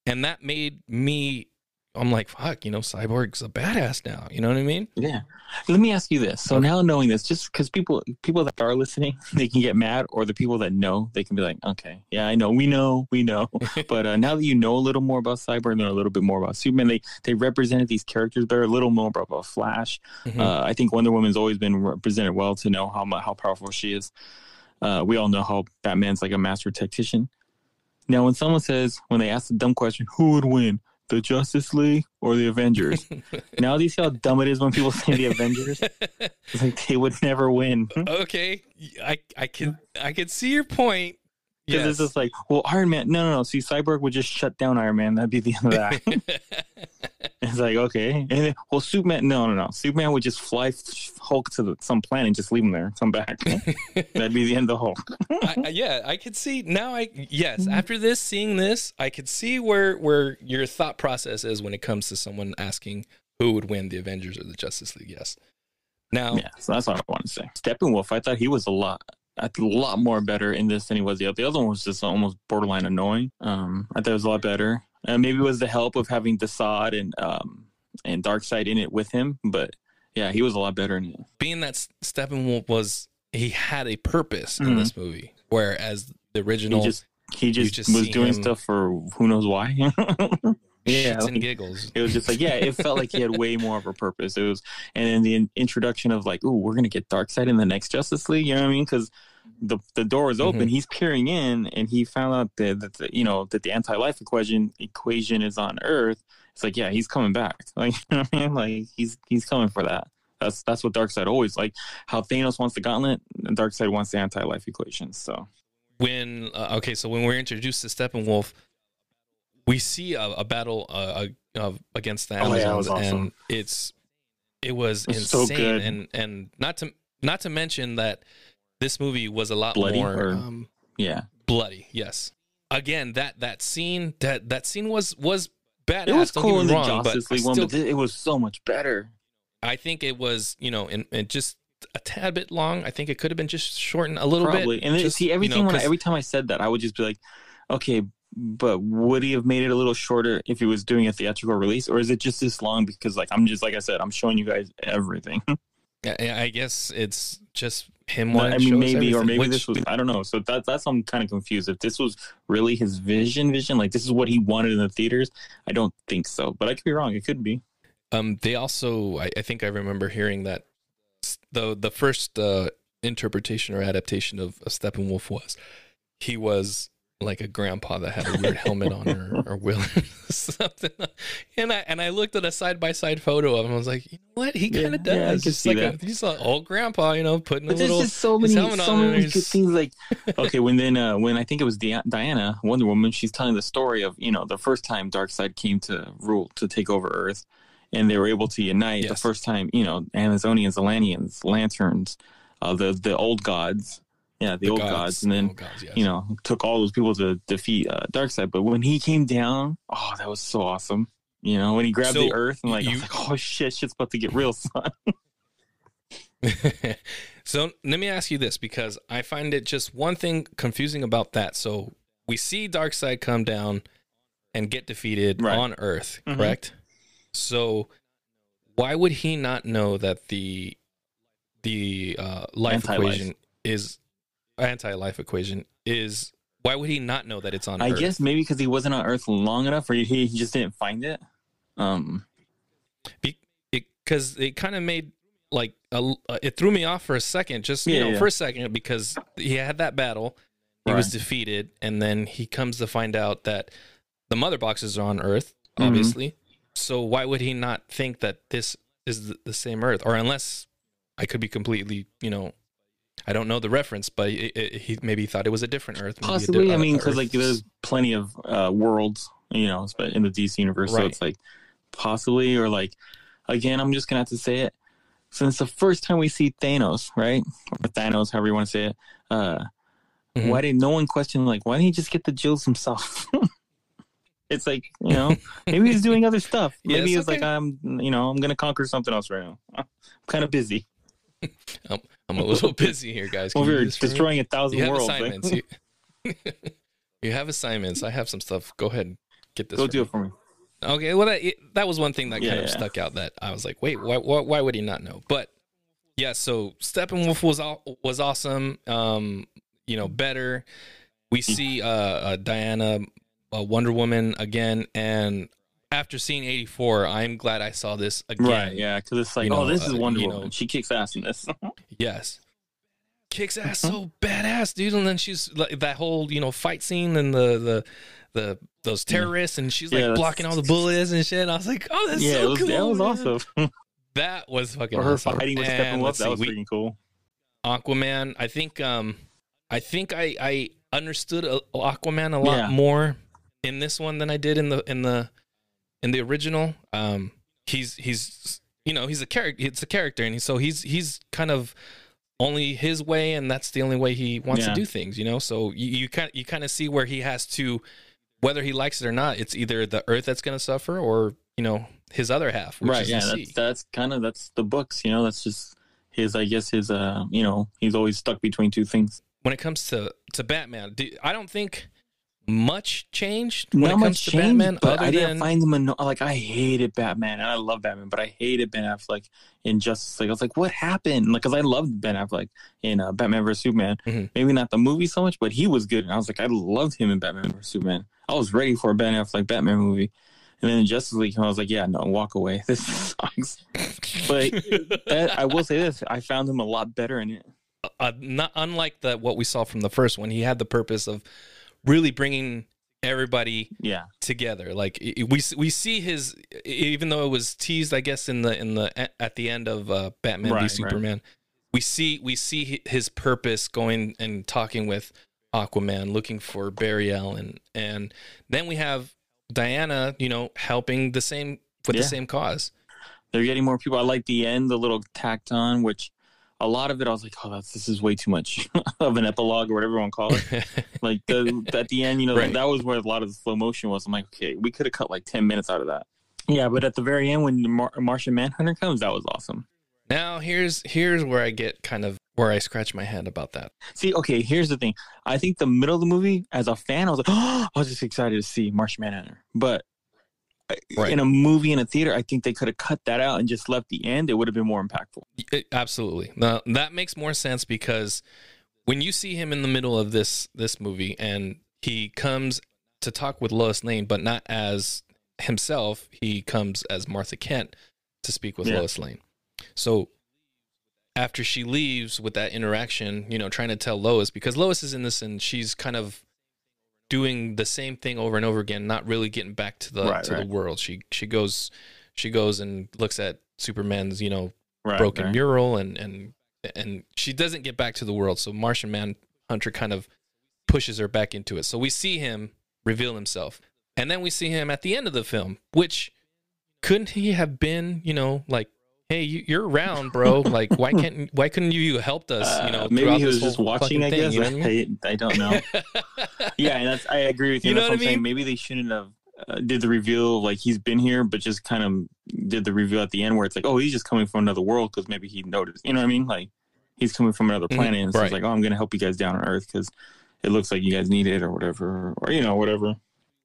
Speaker 7: And that made me I'm like, fuck, you know, Cyborg's a badass now. You know what I mean?
Speaker 8: yeah. Let me ask you this. So
Speaker 7: Okay.
Speaker 8: now knowing this, just because people people that are listening, they can get mad, or the people that know, they can be like, okay, yeah, I know, we know, we know. but uh, now that you know a little more about Cyborg and a little bit more about Superman, they they represented these characters better, a little more about Flash.
Speaker 7: Mhm.
Speaker 8: Uh, I think Wonder Woman's always been represented well to know how how powerful she is. Uh, we all know how Batman's like a master tactician. Now, when someone says, when they ask the dumb question, who would win, the Justice League or the Avengers. now do you see how dumb it is when people say the Avengers? It's like they would never win.
Speaker 7: Okay, I I can I can see your point.
Speaker 8: Because
Speaker 7: Yes.
Speaker 8: it's just like, well, Iron Man. No, no, no. See, Cyborg would just shut down Iron Man. That'd be the end of that. it's like okay, and then, well, Superman. No, no, no. Superman would just fly Hulk to the, some planet and just leave him there, come back. That'd be the end of Hulk.
Speaker 7: I, yeah, I could see now. I yes, mm-hmm. after this, seeing this, I could see where where your thought process is when it comes to someone asking who would win, the Avengers or the Justice League. Yes. Now,
Speaker 8: Yeah, so that's what I want to say. Steppenwolf, I thought he was a lot, a lot more better in this than he was the other. The other one was just almost borderline annoying. Um, I thought it was a lot better. And maybe it was the help of having Desaad and um and Darkseid in it with him, but yeah, he was a lot better in it.
Speaker 7: being that Steppenwolf was he had a purpose in
Speaker 8: Mhm.
Speaker 7: this movie, whereas the
Speaker 8: He
Speaker 7: original
Speaker 8: just he just,
Speaker 7: just
Speaker 8: was doing
Speaker 7: him-
Speaker 8: stuff for who knows why. yeah,
Speaker 7: shits and giggles.
Speaker 8: it was just like yeah, it felt like he had way more of a purpose. It was, and then the introduction of like, oh, we're gonna get Darkseid in the next Justice League. You know what I mean? Because the the door is open.
Speaker 7: Mhm.
Speaker 8: He's peering in, and he found out that, that the, you know that the anti life equation equation is on Earth. It's like yeah, he's coming back. Like you know what I mean? Like he's he's coming for that. That's that's what Darkseid always like. How Thanos wants the gauntlet, and Darkseid wants the anti life equation. So
Speaker 7: when uh, okay, so when we're introduced to Steppenwolf, we see a, a battle uh, uh, against the
Speaker 8: Oh, yeah,
Speaker 7: Amazons,
Speaker 8: was awesome.
Speaker 7: and it's it was
Speaker 8: It was so
Speaker 7: insane,
Speaker 8: good.
Speaker 7: and and not to not to mention that this movie was a lot
Speaker 8: Bloody,
Speaker 7: more
Speaker 8: or-
Speaker 7: um,
Speaker 8: yeah,
Speaker 7: bloody. Yes, again that that scene that that scene was was badass.
Speaker 8: it was
Speaker 7: don't
Speaker 8: cool in the
Speaker 7: wrong,
Speaker 8: Justice
Speaker 7: but I
Speaker 8: one,
Speaker 7: still-
Speaker 8: but it was so much better.
Speaker 7: I think it was you know and, and just a tad bit long. I think it could have been just shortened a little
Speaker 8: Probably.
Speaker 7: bit.
Speaker 8: And then,
Speaker 7: just,
Speaker 8: see,
Speaker 7: you know,
Speaker 8: everything when I,
Speaker 7: 'cause-
Speaker 8: every time I said that, I would just be like, okay, but would he have made it a little shorter if he was doing a theatrical release, or is it just this long because, like, I'm just like I said, I'm showing you guys everything.
Speaker 7: I I guess it's just him wanting
Speaker 8: I mean, maybe, or maybe
Speaker 7: which-
Speaker 8: this was I don't know. So that that's I'm kind of confused. If this was really his vision, vision, like this is what he wanted in the theaters, I don't think so. But I could be wrong. It could be.
Speaker 7: Um, they also, I, I think I remember hearing that the the first uh, interpretation or adaptation of, of Steppenwolf was he was like a grandpa that had a weird helmet on or, or will something. And I and I looked at a side by side photo of him. I was like, you know what? He kind of
Speaker 8: yeah, I
Speaker 7: does.
Speaker 8: can
Speaker 7: It's
Speaker 8: see
Speaker 7: like
Speaker 8: that.
Speaker 7: A, he's an old grandpa, you know, putting a
Speaker 8: But there's
Speaker 7: little.
Speaker 8: just so many, so many good things. Like, okay, when then uh, when I think it was Diana, Wonder Woman, she's telling the story of you know the first time Darkseid came to rule to take over Earth, and they were able to unite. The first time, you know, Amazonians, Atlanteans, Lanterns, uh, the the old gods, yeah, the, old gods, and then
Speaker 7: oh, gods, yes.
Speaker 8: you know took all those people to defeat uh, Darkseid. But when he came down, oh, that was so awesome. You know, when he grabbed
Speaker 7: So,
Speaker 8: the Earth and like,
Speaker 7: you-
Speaker 8: like, oh shit, shit's about to get real, son.
Speaker 7: so let me ask you this because I find it just one thing confusing about that. So we see Darkseid come down and get defeated
Speaker 8: Right.
Speaker 7: on Earth,
Speaker 8: Mhm.
Speaker 7: correct? So why would he not know that the the uh, life
Speaker 8: Anti-life.
Speaker 7: equation is anti-life equation is why would he not know that it's on
Speaker 8: I
Speaker 7: Earth?
Speaker 8: guess maybe because he wasn't on Earth long enough, or he, he just didn't find it. Um,
Speaker 7: because it kind of made like a, uh, it threw me off for a second, just you
Speaker 8: Yeah,
Speaker 7: know,
Speaker 8: yeah.
Speaker 7: for a second because he had that battle, he was defeated, and then he comes to find out that the mother boxes are on Earth,
Speaker 8: Mhm.
Speaker 7: obviously. So why would he not think that this is the, the same Earth, or unless I could be completely, you know. I don't know the reference, but it, it, he maybe thought it was a different Earth. maybe a di-
Speaker 8: possibly. I mean, because like there's plenty of uh, worlds, you know, in the DC universe. So
Speaker 7: Right.
Speaker 8: it's like possibly, or like again, I'm just gonna have to say it. Since the first time we see Thanos, right, or Thanos, however you want to say it, uh,
Speaker 7: Mhm.
Speaker 8: why did no one question like why didn't he just get the jewels himself? it's like you know maybe he's doing other stuff. Maybe
Speaker 7: it's
Speaker 8: it's like. I'm you know I'm gonna conquer something else right now. I'm kind of busy.
Speaker 7: I'm a little busy here, guys. Can
Speaker 8: Over
Speaker 7: you
Speaker 8: here
Speaker 7: do this
Speaker 8: destroying a thousand
Speaker 7: you
Speaker 8: worlds. like-
Speaker 7: assignments. You, you have assignments. I have some stuff. Go ahead, and get this.
Speaker 8: Go do it for me.
Speaker 7: Okay, well that that was one thing that
Speaker 8: Yeah,
Speaker 7: kind of
Speaker 8: yeah.
Speaker 7: stuck out. That I was like, wait, why, why, why would he not know? But yeah, so Steppenwolf was all, was awesome. Um, you know, better. We see uh, uh Diana, uh, Wonder Woman again, and after seeing eighty four, I'm glad I saw this again.
Speaker 8: Right, yeah, because it's like,
Speaker 7: You
Speaker 8: oh,
Speaker 7: know,
Speaker 8: this is
Speaker 7: uh,
Speaker 8: Wonder
Speaker 7: you know-
Speaker 8: she kicks ass in this.
Speaker 7: Yes. Kicks ass so badass, dude. And then she's like that whole, you know, fight scene and the the the those terrorists, and she's like
Speaker 8: that's-
Speaker 7: blocking all the bullets and shit. And I was like, oh, that's
Speaker 8: yeah,
Speaker 7: so
Speaker 8: was
Speaker 7: cool.
Speaker 8: that was
Speaker 7: man.
Speaker 8: awesome.
Speaker 7: That was fucking
Speaker 8: or her
Speaker 7: awesome.
Speaker 8: fighting with
Speaker 7: And
Speaker 8: Steppenwolf, that was
Speaker 7: we-
Speaker 8: freaking cool.
Speaker 7: Aquaman. I think um I think I I understood uh, Aquaman a lot
Speaker 8: Yeah.
Speaker 7: more in this one than I did in the in the in the original. Um he's he's you know, he's a character it's a character and he, so he's he's kind of only his way and that's the only way he wants
Speaker 8: Yeah.
Speaker 7: to do things, you know? So you, you kind you kind of see where he has to whether he likes it or not, it's either the earth that's going to suffer or, you know, his other half, which
Speaker 8: right yeah that's that's kind of that's the books you know that's just his i guess his uh you know he's always stuck between two things
Speaker 7: when it comes to to Batman, do, I don't think much changed when
Speaker 8: not
Speaker 7: it comes
Speaker 8: much
Speaker 7: to
Speaker 8: change,
Speaker 7: Batman.
Speaker 8: but I didn't
Speaker 7: than
Speaker 8: find him anno- like I hated Batman and I love Batman, but I hated Ben Affleck in Justice League. I was like, what happened? Like, cause I loved Ben Affleck in uh, Batman vs Superman.
Speaker 7: Mhm.
Speaker 8: Maybe not the movie so much, but he was good. And I was like, I loved him in Batman vs Superman. I was ready for a Ben Affleck Batman movie. And then in Justice League, I was like, yeah, no, walk away. This sucks. But that, I will say this: I found him a lot better in it.
Speaker 7: uh, not unlike the what we saw from the first one, he had the purpose of really bringing everybody
Speaker 8: Yeah,
Speaker 7: together. Like we we see his, even though it was teased, I guess in the in the at the end of uh, Batman
Speaker 8: Right,
Speaker 7: v
Speaker 8: right.
Speaker 7: Superman, we see we see his purpose going and talking with Aquaman, looking for Barry Allen, and then we have Diana, you know, helping the same with
Speaker 8: Yeah.
Speaker 7: the same cause.
Speaker 8: they're getting more people. I like the end, the little tacked on, which a lot of it, I was like, oh, that's this is way too much of an epilogue or whatever you want to call it. like the at the end, you know,
Speaker 7: Right.
Speaker 8: that was where a lot of the slow motion was. I'm like, okay, we could have cut like ten minutes out of that. Yeah, but at the very end, when the Mar- Martian Manhunter comes, that was awesome.
Speaker 7: Now here's here's where I get kind of where I scratch my head about that.
Speaker 8: See, okay, here's the thing. I think the middle of the movie, as a fan, I was like, oh, I was just excited to see Martian Manhunter. But
Speaker 7: Right.
Speaker 8: in a movie in a theater, I think they could have cut that out and just left the end. It would have been more impactful.
Speaker 7: It- absolutely. Now that makes more sense because when you see him in the middle of this this movie and he comes to talk with Lois Lane, but not as himself, he comes as Martha Kent to speak with
Speaker 8: Yeah.
Speaker 7: Lois Lane. So after she leaves with that interaction, you know, trying to tell Lois because Lois is in this and she's kind of doing the same thing over and over again, not really getting back to the
Speaker 8: Right,
Speaker 7: to
Speaker 8: right.
Speaker 7: the world. She she goes she goes and looks at Superman's, you know,
Speaker 8: Right.
Speaker 7: broken mural and and and she doesn't get back to the world so martian manhunter kind of pushes her back into it so we see him reveal himself and then we see him at the end of the film which couldn't he have been you know like hey you, you're around bro like why can't why couldn't you you helped us you know
Speaker 8: Uh, maybe he was just watching. I
Speaker 7: thing,
Speaker 8: guess
Speaker 7: you know I mean?
Speaker 8: I, I don't know. yeah, and that's I agree with you.
Speaker 7: You know
Speaker 8: that's
Speaker 7: what
Speaker 8: I'm saying.
Speaker 7: mean?
Speaker 8: Maybe they shouldn't have uh, did the reveal like he's been here, but just kind of did the reveal at the end where it's like, oh, he's just coming from another world because maybe he noticed. You know what I mean? Like he's coming from another
Speaker 7: Mhm,
Speaker 8: planet, and so
Speaker 7: right.
Speaker 8: it's like, oh, I'm gonna help you guys down on Earth because it looks like you guys need it or whatever, or you know, whatever.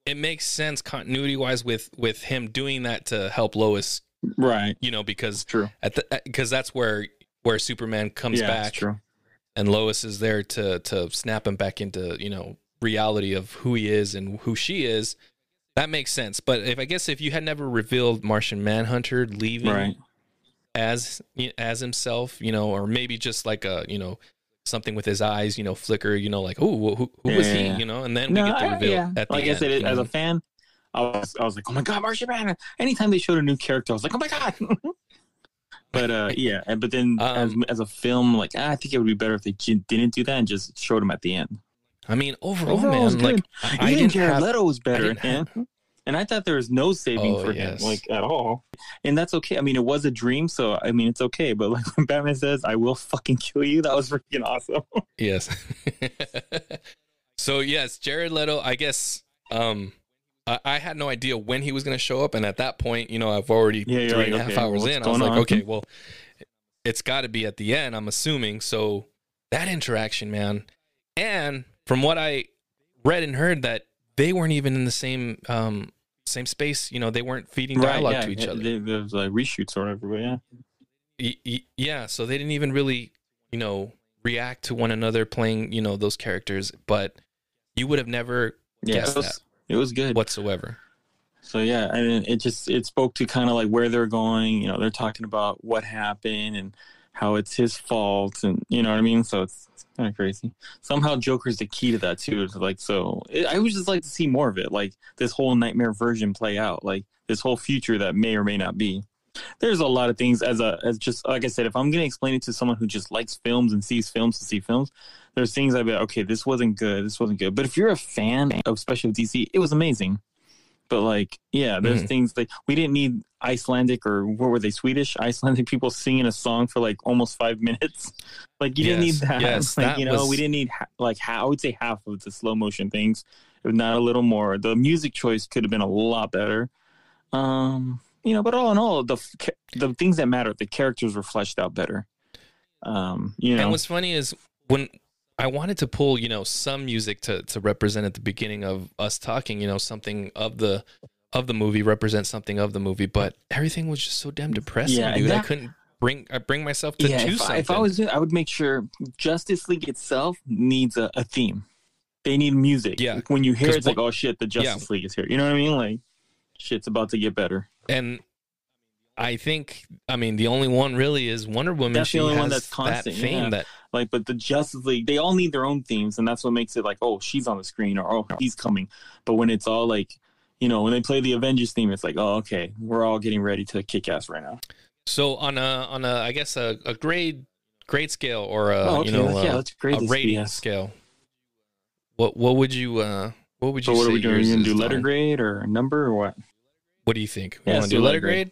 Speaker 7: it makes sense continuity wise with with him doing that to help lois
Speaker 8: Right.
Speaker 7: you know because
Speaker 8: True.
Speaker 7: at the because that's where where superman comes
Speaker 8: yeah,
Speaker 7: back
Speaker 8: true.
Speaker 7: and Lois is there to to snap him back into you know reality of who he is and who she is. That makes sense. But if I guess if you had never revealed Martian Manhunter leaving
Speaker 8: Right.
Speaker 7: as as himself, you know, or maybe just like a you know something with his eyes, you know, flicker, you know, like oh who, who was
Speaker 8: Yeah,
Speaker 7: he,
Speaker 8: yeah.
Speaker 7: you know, and then
Speaker 8: No,
Speaker 7: we get the
Speaker 8: I- yeah.
Speaker 7: at the
Speaker 8: like
Speaker 7: end.
Speaker 8: I said,
Speaker 7: you
Speaker 8: as
Speaker 7: know?
Speaker 8: a fan, I was I was like, oh my god, Martian Man. Anytime they showed a new character, I was like, oh my god. but uh, yeah, and but then as
Speaker 7: Um,
Speaker 8: as a film, like ah, I think it would be better if they didn't do that and just showed him at the end.
Speaker 7: I mean, overall,
Speaker 8: Overall,
Speaker 7: man, like. I,
Speaker 8: Even Jared
Speaker 7: have,
Speaker 8: Leto was better,
Speaker 7: have-
Speaker 8: and, and I thought there was no saving
Speaker 7: Oh,
Speaker 8: for
Speaker 7: yes.
Speaker 8: him, like at all. And that's okay. I mean, it was a dream, so I mean, it's okay. But like when Batman says, "I will fucking kill you," that was freaking awesome.
Speaker 7: Yes. so yes, Jared Leto. I guess um, I, I had no idea when he was going to show up, and at that point, you know, I've already
Speaker 8: Yeah,
Speaker 7: three and a half
Speaker 8: okay,
Speaker 7: hours in. I was like,
Speaker 8: on?
Speaker 7: okay, well, it's got to be at the end. I'm assuming. So that interaction, man, and from what I read and heard, that they weren't even in the same um, same space. You know, they weren't feeding dialogue
Speaker 8: yeah,
Speaker 7: to each other.
Speaker 8: There was like reshoots or whatever, but yeah.
Speaker 7: Y- y- yeah so they didn't even really you know react to one another playing you know those characters but you would have never
Speaker 8: Yeah,
Speaker 7: guessed that
Speaker 8: it was good.
Speaker 7: whatsoever
Speaker 8: So yeah, I and it just it spoke to kind of like where they're going. You know, they're talking about what happened and how it's his fault, and you know what I mean. So it's, it's kind of crazy. Somehow Joker's the key to that too. It's like so, it, I would just like to see more of it, like this whole nightmare version play out, like this whole future that may or may not be. There's a lot of things as a as just like I said, if I'm gonna explain it to someone who just likes films and sees films to see films, there's things I'd be like, okay, this wasn't good, this wasn't good. But if you're a fan of special DC, it was amazing. But like, yeah, there's
Speaker 7: Mhm.
Speaker 8: things like we didn't need Icelandic or what were they Swedish Icelandic people singing a song for like almost five minutes. Like you didn't need that.
Speaker 7: yes,
Speaker 8: like
Speaker 7: that
Speaker 8: you know,
Speaker 7: was-
Speaker 8: we didn't need ha- like ha- I would say half of the slow motion things, if not a little more. The music choice could have been a lot better. Um, you know, but all in all, the the things that matter, the characters were fleshed out better. Um, you know,
Speaker 7: And what's funny is when I wanted to pull, you know, some music to to represent at the beginning of us talking, you know, something of the of the movie represent something of the movie, but everything was just so damn depressing,
Speaker 8: Yeah,
Speaker 7: dude. I couldn't bring I bring myself to
Speaker 8: yeah,
Speaker 7: choose
Speaker 8: if I,
Speaker 7: something.
Speaker 8: if I was, I would make sure Justice League itself needs a, a theme. They need music.
Speaker 7: Yeah,
Speaker 8: Like, when you hear it, it's like, oh shit, the Justice League is here. You know what I mean? Like, shit's about to get better.
Speaker 7: And I think I mean the only one really is Wonder Woman.
Speaker 8: That's the only one that's
Speaker 7: that
Speaker 8: constant, yeah.
Speaker 7: that
Speaker 8: Like, but the Justice League, they all need their own themes, and that's what makes it like, oh, she's on the screen, or oh, he's coming. But when it's all like, you know, when they play the Avengers theme, it's like, oh, okay, we're all getting ready to kick ass right now.
Speaker 7: So on a on a I guess a, a grade grade scale or a
Speaker 8: Oh, okay,
Speaker 7: you know
Speaker 8: yeah,
Speaker 7: a, a rating
Speaker 8: BS.
Speaker 7: scale. What what would you uh what would you
Speaker 8: So what
Speaker 7: say
Speaker 8: are we doing? Are you gonna do letter
Speaker 7: Donald?
Speaker 8: grade or number or what?
Speaker 7: What do you think?
Speaker 8: Yeah,
Speaker 7: want to do letter
Speaker 8: grade.
Speaker 7: grade?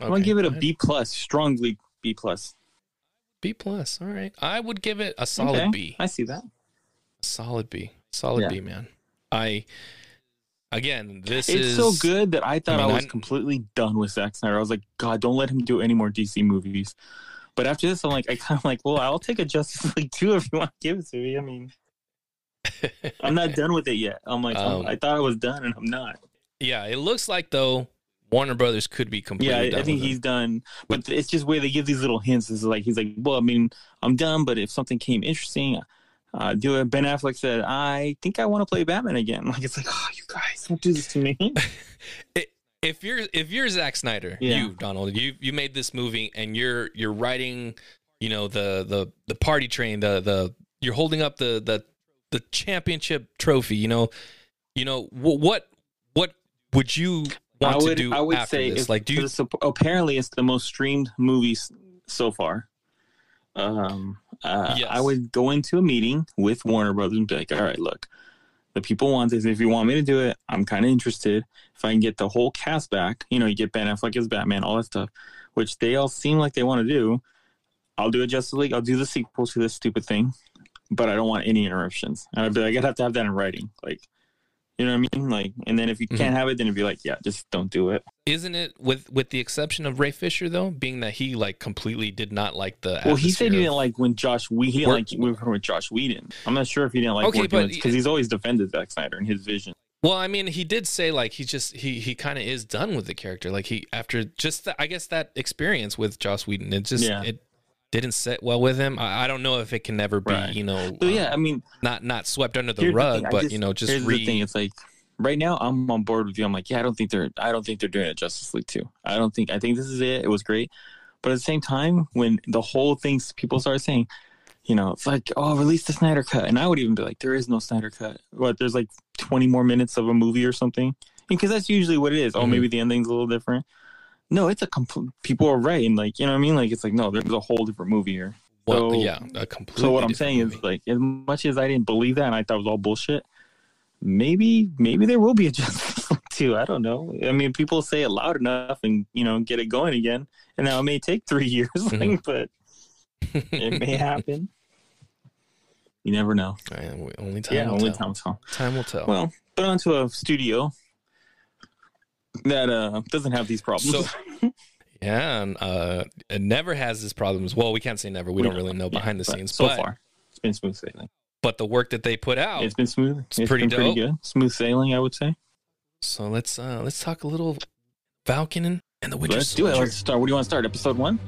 Speaker 8: I'm gonna give it a
Speaker 7: ahead.
Speaker 8: B plus, strongly B plus.
Speaker 7: B plus. All right. I would give it a solid
Speaker 8: Okay,
Speaker 7: B.
Speaker 8: I see that.
Speaker 7: Solid B. Solid
Speaker 8: Yeah.
Speaker 7: B, man. I again, this
Speaker 8: It's
Speaker 7: is
Speaker 8: so good that I thought I,
Speaker 7: mean,
Speaker 8: was
Speaker 7: I-
Speaker 8: completely done with Zack Snyder. I was like, God, don't let him do any more DC movies. But after this, I'm like, I kind of like, well, I'll take a Justice League too if you want to give it to me. I mean, I'm not done with it yet. I'm like,
Speaker 7: Um,
Speaker 8: I thought I was done, and I'm not.
Speaker 7: Yeah, it looks like though Warner Brothers could be completely
Speaker 8: Yeah, I, I think
Speaker 7: with it.
Speaker 8: he's done. But it's just where they give these little hints. It's like he's like, well, I mean, I'm done, but if something came interesting, uh, do it. Ben Affleck said, I think I want to play Batman again. Like it's like, oh, you guys don't do this to me.
Speaker 7: if you're if you're Zack Snyder,
Speaker 8: Yeah.
Speaker 7: you Donald, you you made this movie and you're you're writing, you know the the the party train, the the you're holding up the the the championship trophy. You know, you know wh- what what would you want
Speaker 8: I would,
Speaker 7: to do
Speaker 8: I would
Speaker 7: after
Speaker 8: say,
Speaker 7: this?
Speaker 8: if,
Speaker 7: like, do you?
Speaker 8: it's- apparently it's the most streamed movie so far. Um, uh,
Speaker 7: Yes.
Speaker 8: I would go into a meeting with Warner Brothers and be like, all right, look, the people want this. If you want me to do it, I'm kind of interested. If I can get the whole cast back, you know, you get Ben Affleck as Batman, all that stuff, which they all seem like they want to do. I'll do a Justice League. I'll do the sequel to this stupid thing, but I don't want any interruptions. And I'd be like, I'd have to have that in writing, like, you know what I mean? Like, and then if you
Speaker 7: Mhm.
Speaker 8: can't have it, then it'd be like, yeah, just don't do it.
Speaker 7: Isn't it with with the exception of Ray Fisher though, being that he like completely did not like the.
Speaker 8: Well, he said
Speaker 7: atmosphere
Speaker 8: he didn't like when Josh we he didn't
Speaker 7: Work-
Speaker 8: like working with Joss Whedon. I'm not sure if he didn't like
Speaker 7: Okay,
Speaker 8: working
Speaker 7: but-
Speaker 8: because he's always defended Zack Snyder and his vision.
Speaker 7: Well, I mean, he did say like he just he he kind of is done with the character. Like he after just the, I guess that experience with Joss Whedon, it just
Speaker 8: Yeah.
Speaker 7: it didn't sit well with him. I, I don't know if it can never be
Speaker 8: Right.
Speaker 7: you know
Speaker 8: So yeah,
Speaker 7: um,
Speaker 8: I mean,
Speaker 7: not not swept under the rug,
Speaker 8: I
Speaker 7: but you know just
Speaker 8: here's
Speaker 7: re.
Speaker 8: the thing. It's like right now I'm on board with you. I'm like, yeah, I don't think they're I don't think they're doing it Justice League too. I don't think I think this is it. It was great, but at the same time, when the whole thing people started saying. You know, it's like, oh, release the Snyder cut, and I would even be like, there is no Snyder cut. What? There's like 20 more minutes of a movie or something, because that's usually what it is. Oh,
Speaker 7: Mhm.
Speaker 8: maybe the ending's a little different. No, it's a complete. People are right, and like you know what I mean. Like it's like no, there's a whole different movie here.
Speaker 7: well,
Speaker 8: so-
Speaker 7: yeah, a completely.
Speaker 8: So what I'm saying
Speaker 7: movie.
Speaker 8: is like, as much as I didn't believe that and I thought it was all bullshit, maybe maybe there will be a Justice League two. I don't know. I mean, people say it loud enough and you know get it going again, and now it may take three years, like,
Speaker 7: Mhm.
Speaker 8: but it may happen. You never know.
Speaker 7: We- only time.
Speaker 8: yeah,
Speaker 7: will
Speaker 8: only
Speaker 7: tell.
Speaker 8: time will tell.
Speaker 7: Time will tell.
Speaker 8: Well, put onto a studio that uh doesn't have these problems.
Speaker 7: So- yeah, and uh, it never has this problems. Well, we can't say never. We, don't really know
Speaker 8: Yeah,
Speaker 7: behind the
Speaker 8: but
Speaker 7: scenes,
Speaker 8: So
Speaker 7: but
Speaker 8: far, it's been smooth sailing.
Speaker 7: but the work that they put out.
Speaker 8: It's been smooth.
Speaker 7: It's pretty
Speaker 8: been pretty good. Smooth sailing, I would say.
Speaker 7: So let's uh let's talk a little Falcon and the Winter
Speaker 8: Let's do it. Let's start. What do you want to start? Episode one.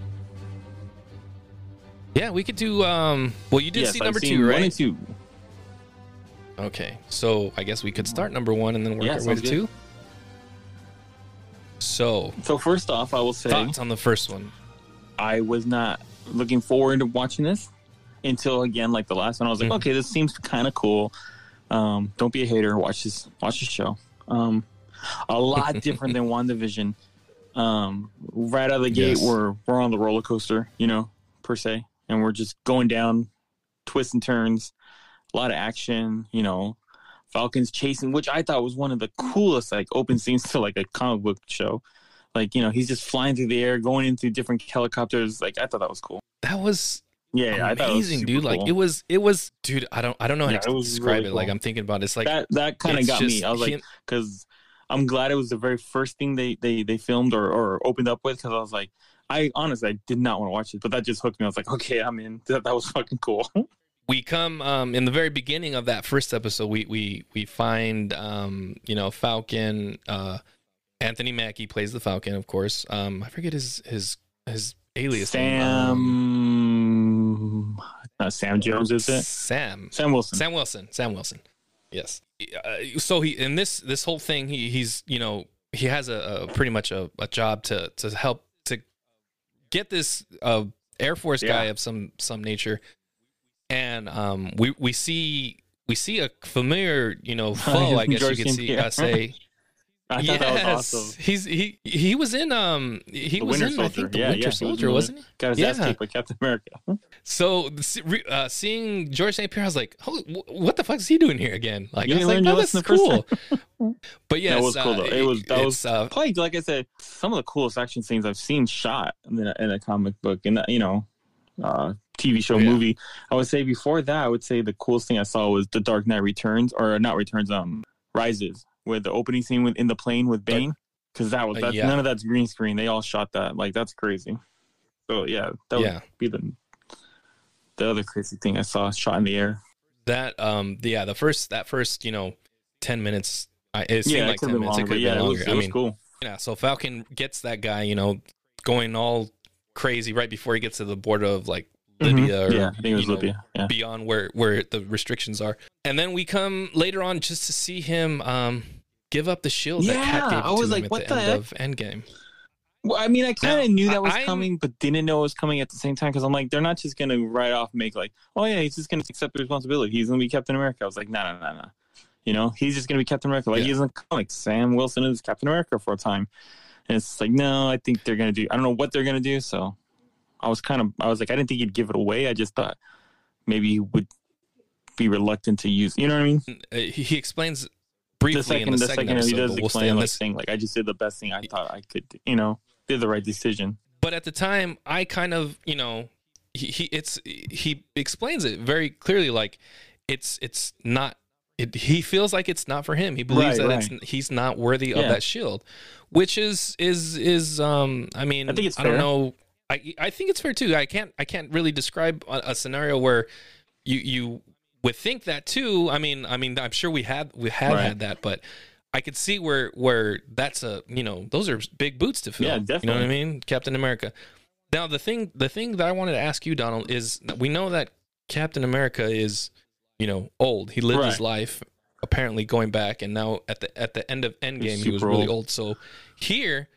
Speaker 7: Yeah, we could do. Um, well, you did
Speaker 8: Yes,
Speaker 7: see number two,
Speaker 8: One
Speaker 7: right?
Speaker 8: and two.
Speaker 7: Okay, so I guess we could start number one and then work
Speaker 8: Yeah,
Speaker 7: our way to
Speaker 8: good.
Speaker 7: two. So
Speaker 8: So first off, I will say
Speaker 7: thoughts on the first one?
Speaker 8: I was not looking forward to watching this until again, like the last one, I was like,
Speaker 7: Mhm.
Speaker 8: okay, this seems kind of cool. Um, don't be a hater. Watch this. Watch this show. Um, a lot different than WandaVision. Um, right out of the gate,
Speaker 7: Yes.
Speaker 8: we're we're on the roller coaster, you know, per se, and we're just going down twists and turns. A lot of action, you know. Falcons chasing, which I thought was one of the coolest like open scenes to like a comic book show. Like you know, he's just flying through the air, going into different helicopters. Like I thought that was cool.
Speaker 7: That was
Speaker 8: Yeah, yeah I thought it was
Speaker 7: amazing, dude. Like it was, it was, dude. I don't, I don't know how
Speaker 8: Yeah,
Speaker 7: to
Speaker 8: it
Speaker 7: describe
Speaker 8: really
Speaker 7: it. Like. I'm thinking about it. it's like
Speaker 8: that that kind of got
Speaker 7: just
Speaker 8: me. I was like, because I'm glad it was the very first thing they they they filmed or or opened up with. Because I was like, I honestly I did not want to watch it, but that just hooked me. I was like, okay, I'm in. That, that was fucking cool.
Speaker 7: we come um, in the very beginning of that first episode. We we we find um, you know Falcon. Uh, Anthony Mackie plays the Falcon, of course. Um, I forget his his his alias. Um,
Speaker 8: Sam, uh, Sam Jones is it?
Speaker 7: Sam.
Speaker 8: Sam Wilson.
Speaker 7: Sam Wilson. Sam Wilson. Yes. Uh, so he in this this whole thing he he's you know he has a, a pretty much a, a job to to help to get this uh, Air Force guy
Speaker 8: Yeah.
Speaker 7: of some some nature, and um we we see we see a familiar you know foe I guess you
Speaker 8: George
Speaker 7: could see
Speaker 8: Pierre.
Speaker 7: uh, say.
Speaker 8: I was awesome.
Speaker 7: He's he he was in um he
Speaker 8: The
Speaker 7: was
Speaker 8: Winter
Speaker 7: in I
Speaker 8: Soldier.
Speaker 7: think the
Speaker 8: Yeah,
Speaker 7: Winter
Speaker 8: yeah, he
Speaker 7: Soldier,
Speaker 8: was
Speaker 7: not he?
Speaker 8: Got his ass
Speaker 7: Yeah.
Speaker 8: kicked by Captain America.
Speaker 7: So uh, seeing George St. Pierre, I was like, "Holy, wh- what the fuck is he doing here again?" Like,
Speaker 8: You
Speaker 7: I was like, "Oh, that's
Speaker 8: lesson the first
Speaker 7: cool." but yes,
Speaker 8: that was cool
Speaker 7: uh,
Speaker 8: though. It was that was
Speaker 7: uh,
Speaker 8: probably like I said, some of the coolest action scenes I've seen shot in a, in a comic book and you know, uh, TV show
Speaker 7: Yeah.
Speaker 8: movie. I would say before that, I would say the coolest thing I saw was The Dark Knight Returns or not Returns, um, Rises, with the opening scene with in the plane with Bane. Because that was
Speaker 7: Uh,
Speaker 8: that's,
Speaker 7: yeah.
Speaker 8: none of that's green screen. They all shot that. Like that's crazy. So yeah, that would be the the other crazy thing I saw shot in the air.
Speaker 7: that um the, yeah the first that first you know ten minutes. I, it seemed
Speaker 8: yeah,
Speaker 7: like
Speaker 8: it
Speaker 7: ten minutes.
Speaker 8: longer.
Speaker 7: it could have
Speaker 8: yeah,
Speaker 7: been
Speaker 8: it
Speaker 7: longer.
Speaker 8: was, it
Speaker 7: I mean,
Speaker 8: cool.
Speaker 7: yeah. So Falcon gets that guy, you know, going all crazy right before he gets to the border of like Libya
Speaker 8: Mm-hmm. yeah, I think it was
Speaker 7: you know,
Speaker 8: Libya. Yeah.
Speaker 7: beyond where where the restrictions are. And then we come later on just to see him um give up the shield that
Speaker 8: Yeah,
Speaker 7: gave
Speaker 8: I
Speaker 7: to
Speaker 8: was
Speaker 7: him
Speaker 8: like,
Speaker 7: at
Speaker 8: what
Speaker 7: the,
Speaker 8: the
Speaker 7: end
Speaker 8: heck?
Speaker 7: of Endgame.
Speaker 8: Well, I mean, I kind of knew that was
Speaker 7: I'm-
Speaker 8: coming, but didn't know it was coming at the same time because I'm like, they're not just gonna right off make like, oh yeah, he's just gonna accept the responsibility. He's gonna be Captain America. I was like, no, no, no, no. You know, he's just gonna be Captain America. Like
Speaker 7: Yeah.
Speaker 8: he's in the comics. Sam Wilson is Captain America for a time, and it's like, no, I think they're gonna do. I don't know what they're gonna do. So, I was kind of, I was like, I didn't think he'd give it away. I just thought maybe he would be reluctant to use. You know what I mean?
Speaker 7: Uh, He, explains briefly
Speaker 8: the second,
Speaker 7: in the,
Speaker 8: the
Speaker 7: second,
Speaker 8: second,
Speaker 7: episode,
Speaker 8: he does
Speaker 7: we'll
Speaker 8: explain like
Speaker 7: this.
Speaker 8: saying like, I just did the best thing I thought I could. do. You know, did the right decision.
Speaker 7: But at the time, I kind of, you know, he, he it's he explains it very clearly. Like it's it's not. It, he feels like it's not for him. He believes
Speaker 8: Right,
Speaker 7: that it's he's not worthy of that shield, which is is is um. I mean,
Speaker 8: I think it's
Speaker 7: I don't know. I I think it's fair too. I can't I can't really describe a, a scenario where you you would think that too. I mean I mean I'm sure we had we have
Speaker 8: Right.
Speaker 7: had that, but I could see where where that's a you know those are big boots to fill.
Speaker 8: Yeah, definitely.
Speaker 7: You know what I mean? Captain America. Now the thing the thing that I wanted to ask you, Donald, is we know that Captain America is you know old. He lived his life apparently going back, and now at the at the end of Endgame he was really
Speaker 8: old.
Speaker 7: old. So here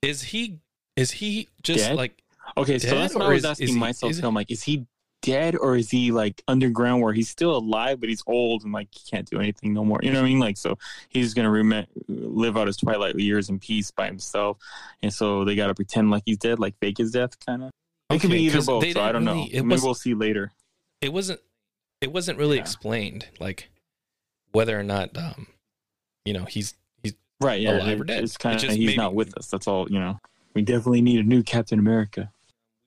Speaker 7: is he is he just
Speaker 8: Dead?
Speaker 7: like
Speaker 8: Okay, so that's what I was
Speaker 7: is-
Speaker 8: asking
Speaker 7: is
Speaker 8: myself.
Speaker 7: he-
Speaker 8: I'm like, is he dead or is he like underground where he's still alive but he's old and like he can't do anything no more? You know what I mean? Like, so he's gonna rem- live out his twilight years in peace by himself, and so they gotta pretend like he's dead, like fake his death, kind of. It could be either both. So I don't
Speaker 7: really-
Speaker 8: know. Maybe we'll see later.
Speaker 7: it wasn't it wasn't really
Speaker 8: Yeah.
Speaker 7: explained like whether or not um you know he's he's
Speaker 8: Right? Yeah,
Speaker 7: alive or dead.
Speaker 8: It's kind
Speaker 7: It
Speaker 8: of
Speaker 7: just
Speaker 8: he's
Speaker 7: maybe-
Speaker 8: not with us. That's all. You know, we definitely need a new Captain America.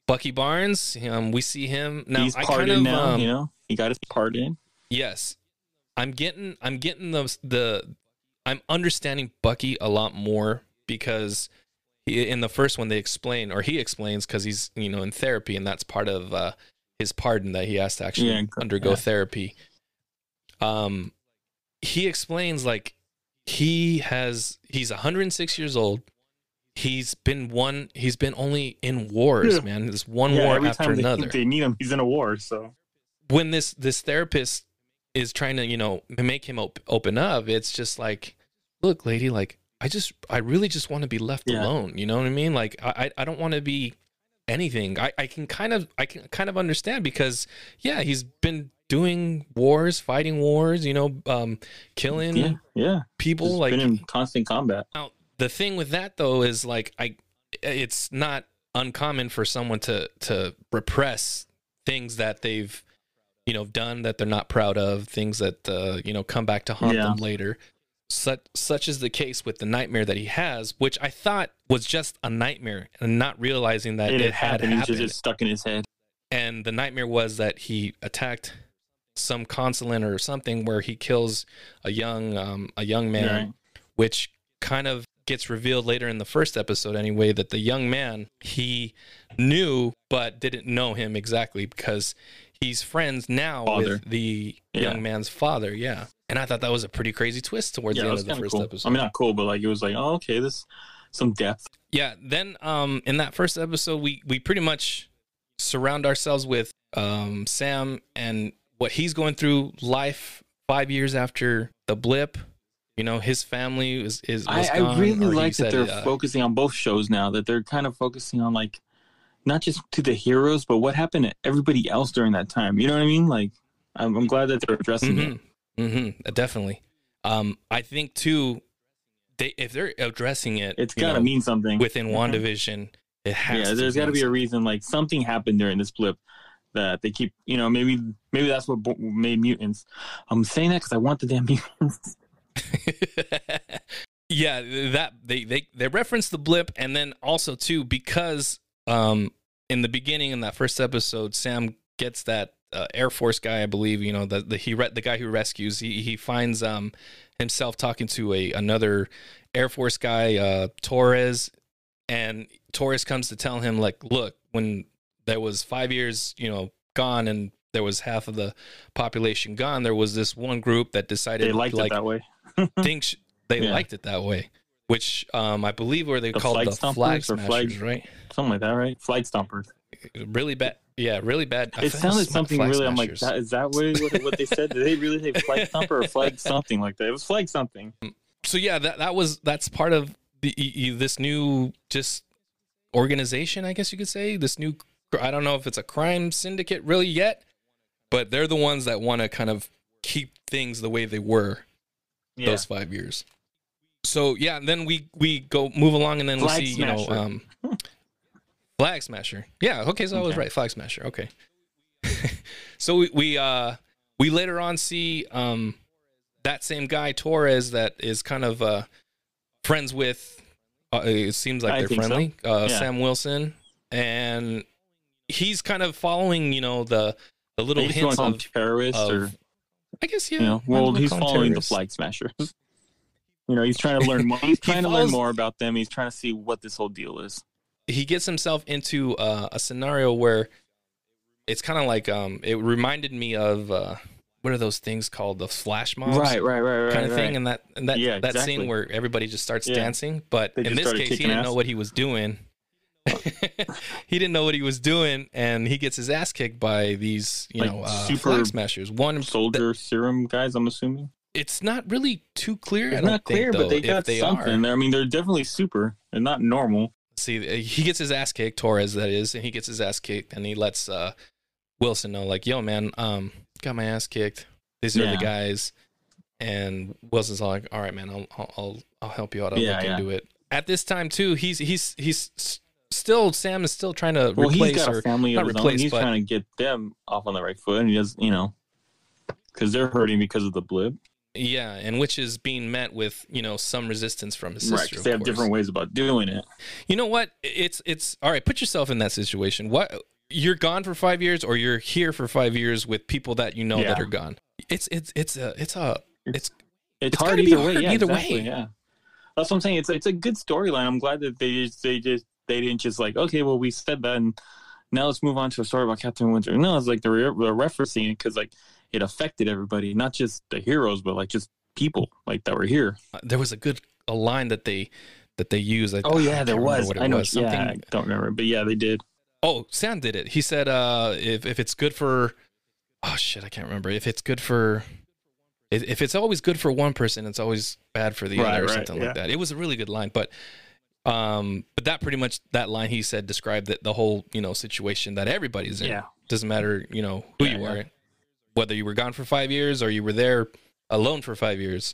Speaker 7: Bucky Barnes. Um, we see him now.
Speaker 8: he's pardoned
Speaker 7: kind of
Speaker 8: now.
Speaker 7: um,
Speaker 8: you know, he got his pardon.
Speaker 7: yes. I'm getting I'm getting the the I'm understanding Bucky a lot more because he, in the first one they explain or he explains because he's you know in therapy and that's part of uh, his pardon that he has to actually
Speaker 8: Yeah,
Speaker 7: undergo
Speaker 8: yeah.
Speaker 7: therapy. Um, he explains like he has he's 106 years old. He's been one. He's been only in wars,
Speaker 8: Yeah.
Speaker 7: man. This one war
Speaker 8: every
Speaker 7: after
Speaker 8: time they,
Speaker 7: another.
Speaker 8: they need him, he's in a war. So
Speaker 7: when this this therapist is trying to you know make him op- open up, it's just like, look, lady, like I just I really just want to be left alone. You know what I mean? Like I I don't want to be anything. I, I can kind of I can kind of understand because yeah, he's been doing wars, fighting wars, you know, um, killing
Speaker 8: Yeah, yeah.
Speaker 7: people.
Speaker 8: Just
Speaker 7: like
Speaker 8: been in constant combat.
Speaker 7: now, the thing with that though is like I, it's not uncommon for someone to to repress things that they've you know done that they're not proud of, things that uh, you know come back to haunt
Speaker 8: Yeah.
Speaker 7: them later. Such such is the case with the nightmare that he has, which I thought was just a nightmare, and not realizing that
Speaker 8: It,
Speaker 7: it,
Speaker 8: had happened.
Speaker 7: Happened.
Speaker 8: just stuck in his head.
Speaker 7: and the nightmare was that he attacked some consulate or something where he kills a young um, a young man
Speaker 8: Right.
Speaker 7: which kind of gets revealed later in the first episode anyway that the young man he knew but didn't know him exactly because he's friends now
Speaker 8: Father.
Speaker 7: with the
Speaker 8: Yeah.
Speaker 7: young man's father yeah and i thought that was a pretty crazy twist towards
Speaker 8: Yeah,
Speaker 7: the end of the first
Speaker 8: cool.
Speaker 7: episode
Speaker 8: I mean, not cool, but like it was like, oh, okay, this some depth.
Speaker 7: yeah then um in that first episode we we pretty much surround ourselves with um sam and what he's going through life five years after the blip you know his family is is
Speaker 8: I, I really like that they're
Speaker 7: uh,
Speaker 8: focusing on both shows now. That they're kind of focusing on like not just to the heroes, but what happened to everybody else during that time. You know what I mean? Like, I'm, I'm glad that they're addressing it.
Speaker 7: Mm-hmm. Mm-hmm. Definitely. Um, I think too, they if they're addressing it,
Speaker 8: It's
Speaker 7: you
Speaker 8: got to
Speaker 7: know,
Speaker 8: mean something.
Speaker 7: within WandaVision. It has.
Speaker 8: yeah,
Speaker 7: to
Speaker 8: there's got to
Speaker 7: mean
Speaker 8: be a reason. Like something happened during this blip that they keep. You know, maybe maybe that's what made mutants. I'm saying that because I want the damn mutants.
Speaker 7: yeah, that they they they reference the blip, and then also too because um in the beginning in that first episode, Sam gets that uh, Air Force guy, I believe. You know the the he re- the guy who rescues. He he finds um himself talking to a another Air Force guy, uh, Torres, and Torres comes to tell him like, look, when there was five years, you know, gone and there was half of the population gone, there was this one group that decided
Speaker 8: They liked
Speaker 7: like
Speaker 8: it that way.
Speaker 7: thinks they
Speaker 8: Yeah.
Speaker 7: liked it that way, which um, I believe were they
Speaker 8: The
Speaker 7: called
Speaker 8: flag
Speaker 7: the flag
Speaker 8: or
Speaker 7: smashers,
Speaker 8: flag-
Speaker 7: right?
Speaker 8: Something like that, right? Flag stompers.
Speaker 7: Really bad. Yeah, really bad.
Speaker 8: It sounded something really. I'm like,
Speaker 7: smashers.
Speaker 8: that, is that what, what, what they said? Did they really say flag stomper or flag something like that? It was flag something.
Speaker 7: so yeah, that that was that's part of the this new just organization, I guess you could say. This new, I don't know if it's a crime syndicate really yet, but they're the ones that want to kind of keep things the way they were
Speaker 8: Yeah.
Speaker 7: those five years. So yeah, and then we we go move along, and then
Speaker 8: Flag
Speaker 7: we see you know um, flag smasher. Yeah, okay, so I was right, flag smasher. Okay. so we we uh we later on see um that same guy Torres that is kind of uh friends with. Uh, it seems like
Speaker 8: I
Speaker 7: they're
Speaker 8: think so.
Speaker 7: friendly. Uh,
Speaker 8: Yeah.
Speaker 7: Sam Wilson, and he's kind of following you know the the little
Speaker 8: He's
Speaker 7: hints
Speaker 8: to call them
Speaker 7: of,
Speaker 8: terrorists
Speaker 7: of
Speaker 8: or
Speaker 7: I guess yeah.
Speaker 8: you know, well, he's following the flag smashers. You know, he's trying to learn more. He's trying to learn more about them. He's trying to see what this whole deal is.
Speaker 7: he gets himself into uh, a scenario where it's kind of like um it reminded me of uh what are those things called the flash mobs
Speaker 8: right, right, right, right,
Speaker 7: kind of
Speaker 8: right.
Speaker 7: thing and that and that
Speaker 8: Yeah,
Speaker 7: that
Speaker 8: exactly.
Speaker 7: scene where everybody just starts
Speaker 8: Yeah.
Speaker 7: dancing but
Speaker 8: They
Speaker 7: in this case he didn't
Speaker 8: ass.
Speaker 7: know what he was doing he didn't know what he was doing and he gets his ass kicked by these you
Speaker 8: Like
Speaker 7: know uh,
Speaker 8: super
Speaker 7: flag smashers one
Speaker 8: Soldier serum guys, I'm assuming.
Speaker 7: it's not really too clear I
Speaker 8: It's not
Speaker 7: think,
Speaker 8: clear,
Speaker 7: though,
Speaker 8: but they got
Speaker 7: they
Speaker 8: something.
Speaker 7: are.
Speaker 8: I mean, they're definitely super. They're not normal.
Speaker 7: see uh, he gets his ass kicked torres that is and he gets his ass kicked and he lets uh wilson know like yo man um got my ass kicked these are
Speaker 8: Yeah.
Speaker 7: the guys and wilson's like all right man i'll i'll i'll, help you out i'll
Speaker 8: Yeah, yeah.
Speaker 7: into it at this time too he's he's he's still sam is still trying to
Speaker 8: Well,
Speaker 7: replace
Speaker 8: he's got
Speaker 7: or
Speaker 8: a family of his own. He's
Speaker 7: but
Speaker 8: trying to get them off on the right foot, and he does, you know, because they're hurting because of the blip.
Speaker 7: yeah and which is being met with you know some resistance from his
Speaker 8: Right,
Speaker 7: sister
Speaker 8: 'cause they have
Speaker 7: course.
Speaker 8: different ways about doing it.
Speaker 7: You know what? It's it's all right. Put yourself in that situation. What you're gone for five years, or you're here for five years with people that you know that are gone. It's it's it's a it's a it's
Speaker 8: It's,
Speaker 7: It's
Speaker 8: hard either way.
Speaker 7: hard
Speaker 8: Yeah,
Speaker 7: either
Speaker 8: exactly,
Speaker 7: way.
Speaker 8: Yeah, that's what I'm saying. It's it's a good storyline. I'm glad that they just they just they didn't just like okay, well we said that, and now let's move on to a story about Captain Winter. No, it's like they're, they're referencing it because like it affected everybody, not just the heroes, but like just people like that were here.
Speaker 7: there was a good a line that they that they used. I,
Speaker 8: Oh yeah, there was. I know.
Speaker 7: was.
Speaker 8: Yeah,
Speaker 7: Something.
Speaker 8: I don't remember, but yeah, they did.
Speaker 7: Oh, Sam did it. He said, uh, if if it's good for, oh shit, I can't remember. If it's good for, if, if it's always good for one person, it's always bad for the
Speaker 8: Right,
Speaker 7: other, or
Speaker 8: right,
Speaker 7: something
Speaker 8: yeah.
Speaker 7: like that. It was a really good line, but Um, but that pretty much that line he said described that the whole you know situation that everybody's in.
Speaker 8: Yeah.
Speaker 7: Doesn't matter you know who
Speaker 8: Yeah,
Speaker 7: you
Speaker 8: yeah.
Speaker 7: are, whether you were gone for five years or you were there alone for five years.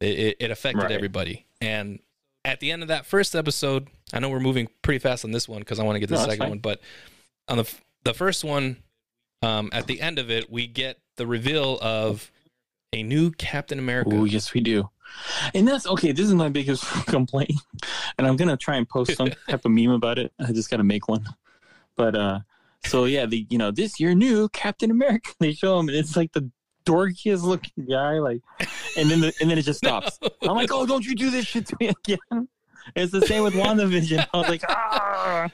Speaker 7: It, it, it affected
Speaker 8: Right.
Speaker 7: everybody. And at the end of that first episode, I know we're moving pretty fast on this one because I want to get the
Speaker 8: No,
Speaker 7: second
Speaker 8: fine.
Speaker 7: one. But on the the first one, um, at the end of it, we get the reveal of a new Captain America.
Speaker 8: Oh yes, we do. And that's okay. This is my biggest complaint, and I'm gonna try and post some type of meme about it. I just gotta make one. But uh, so yeah, the you know this year new Captain America. They show him, and it's like the dorkiest looking guy, like, and then the, and then it just stops. I'm like, oh, don't you do this shit to me again? It's the same with WandaVision. I was like, ah,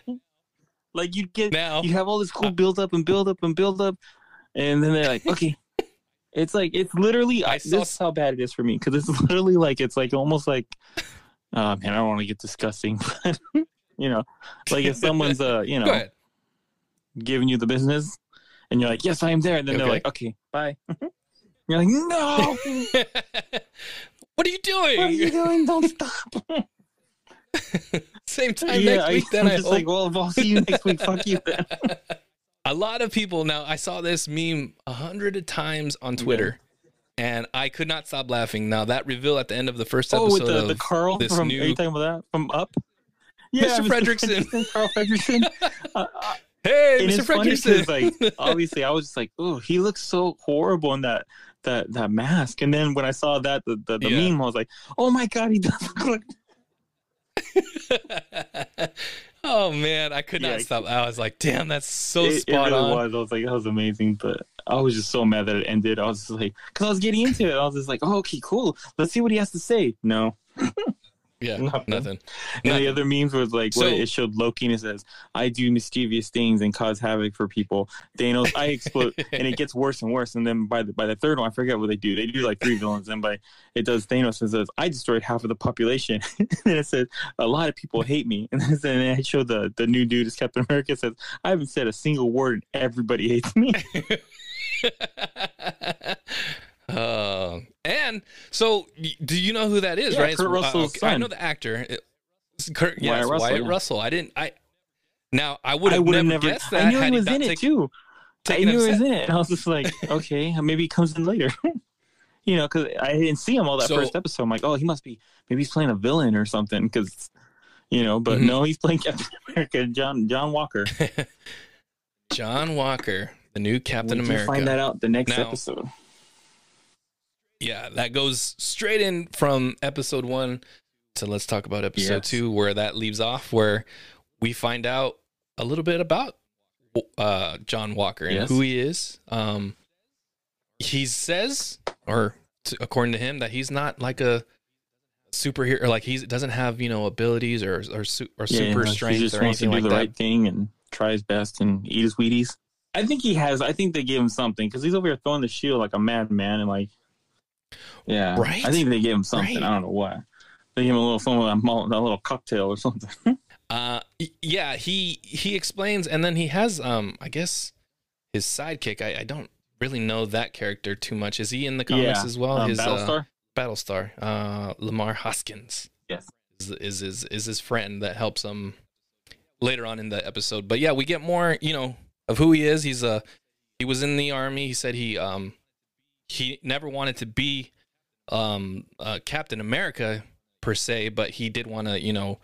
Speaker 8: like you get
Speaker 7: Now,
Speaker 8: you have all this cool build up and build up and build up, and then they're like, okay. It's like it's literally.
Speaker 7: I saw-
Speaker 8: this is how bad it is for me because it's literally like it's like almost like. Uh, man, I don't want to get disgusting, but you know, like if someone's uh, you know, giving you the business, and you're like, yes, I am there, and then they're like, okay, bye. you're like, no,
Speaker 7: what are you doing?
Speaker 8: what are you doing? Don't stop.
Speaker 7: Same time
Speaker 8: yeah,
Speaker 7: next week.
Speaker 8: I,
Speaker 7: Then
Speaker 8: I'm
Speaker 7: I
Speaker 8: just
Speaker 7: hope.
Speaker 8: like, well, I'll see you next week. Fuck you.
Speaker 7: A lot of people now. I saw this meme a hundred times on Twitter, and I could not stop laughing. Now that reveal at the end of the first episode Oh,
Speaker 8: with the,
Speaker 7: of
Speaker 8: the Carl
Speaker 7: this
Speaker 8: from.
Speaker 7: new
Speaker 8: Are you talking about that from Up?
Speaker 7: yeah Mr. Fredricksen.
Speaker 8: Carl Fredricksen. Uh, uh,
Speaker 7: Hey, Mr.
Speaker 8: Fredricksen. like obviously I was just like, oh, he looks so horrible in that that that mask. And then when I saw that the the, the
Speaker 7: Yeah.
Speaker 8: meme, I was like, oh my god, he does look like.
Speaker 7: oh man, I could not
Speaker 8: Yeah,
Speaker 7: stop. I was like, damn, that's so
Speaker 8: it, it
Speaker 7: spot
Speaker 8: really
Speaker 7: on.
Speaker 8: was. I was like, that was amazing. But I was just so mad that it ended. I was just like, because I was getting into it. I was just like, oh, okay, cool. Let's see what he has to say. No.
Speaker 7: Yeah,
Speaker 8: Nothing.
Speaker 7: nothing.
Speaker 8: And
Speaker 7: Nothing.
Speaker 8: the other memes was like,
Speaker 7: So-
Speaker 8: what it showed Loki and it says, I do mischievous things and cause havoc for people. Thanos, I explode, and it gets worse and worse. And then by the by the third one, I forget what they do. They do like three villains, and by it does Thanos and says, I destroyed half of the population. and then it says, a lot of people hate me. And then it showed the the new dude as Captain America says, I haven't said a single word, and everybody hates me.
Speaker 7: Uh, and so, do you know who that is?
Speaker 8: Yeah,
Speaker 7: right?
Speaker 8: Kurt
Speaker 7: uh,
Speaker 8: Russell's
Speaker 7: okay, I know the actor. It's Kurt, yes,
Speaker 8: Wyatt
Speaker 7: Wyatt,
Speaker 8: Russell,
Speaker 7: Russell. I didn't. I now I would
Speaker 8: I
Speaker 7: have
Speaker 8: would
Speaker 7: never,
Speaker 8: never.
Speaker 7: guessed that.
Speaker 8: I knew he was in it
Speaker 7: taken-
Speaker 8: too. I knew he was in it. And I was just like, okay, maybe he comes in later. you know, because I didn't see him all that
Speaker 7: So-
Speaker 8: first episode. I'm like, oh, he must be maybe he's playing a villain or something. Because you know, but
Speaker 7: Mhm.
Speaker 8: no, he's playing Captain America, John John Walker.
Speaker 7: John Walker, the new Captain America.
Speaker 8: Find that out the next
Speaker 7: Now-
Speaker 8: episode.
Speaker 7: Yeah, that goes straight in from episode one to let's talk about episode
Speaker 8: Yes.
Speaker 7: two, where that leaves off, where we find out a little bit about uh, John Walker and
Speaker 8: Yes.
Speaker 7: who he is. Um, he says, or to, according to him, that he's not like a superhero, or like he doesn't have you know abilities or or, su- or
Speaker 8: Yeah,
Speaker 7: super
Speaker 8: like,
Speaker 7: strength
Speaker 8: He just
Speaker 7: or
Speaker 8: wants to do
Speaker 7: like
Speaker 8: the
Speaker 7: that.
Speaker 8: right thing and try his best and eat his Wheaties. I think he has. I think they gave him something because he's over here throwing the shield like a madman and like, yeah,
Speaker 7: Right?
Speaker 8: I think they gave him something.
Speaker 7: Right.
Speaker 8: I don't know what. They gave him a little something with a, malt- little cocktail or something.
Speaker 7: Uh, yeah, he he explains, and then he has um, I guess his sidekick. I, I don't really know that character too much. Is he in the comics
Speaker 8: Yeah,
Speaker 7: as well?
Speaker 8: um,
Speaker 7: his uh,
Speaker 8: Battlestar.
Speaker 7: Battlestar, uh, Lamar Hoskins
Speaker 8: yes.
Speaker 7: is, is is is his friend that helps him later on in the episode. But yeah, we get more, you know, of who he is. He's a he was in the army. He said he um he never wanted to be um uh, Captain America per se, but he did want to, you know,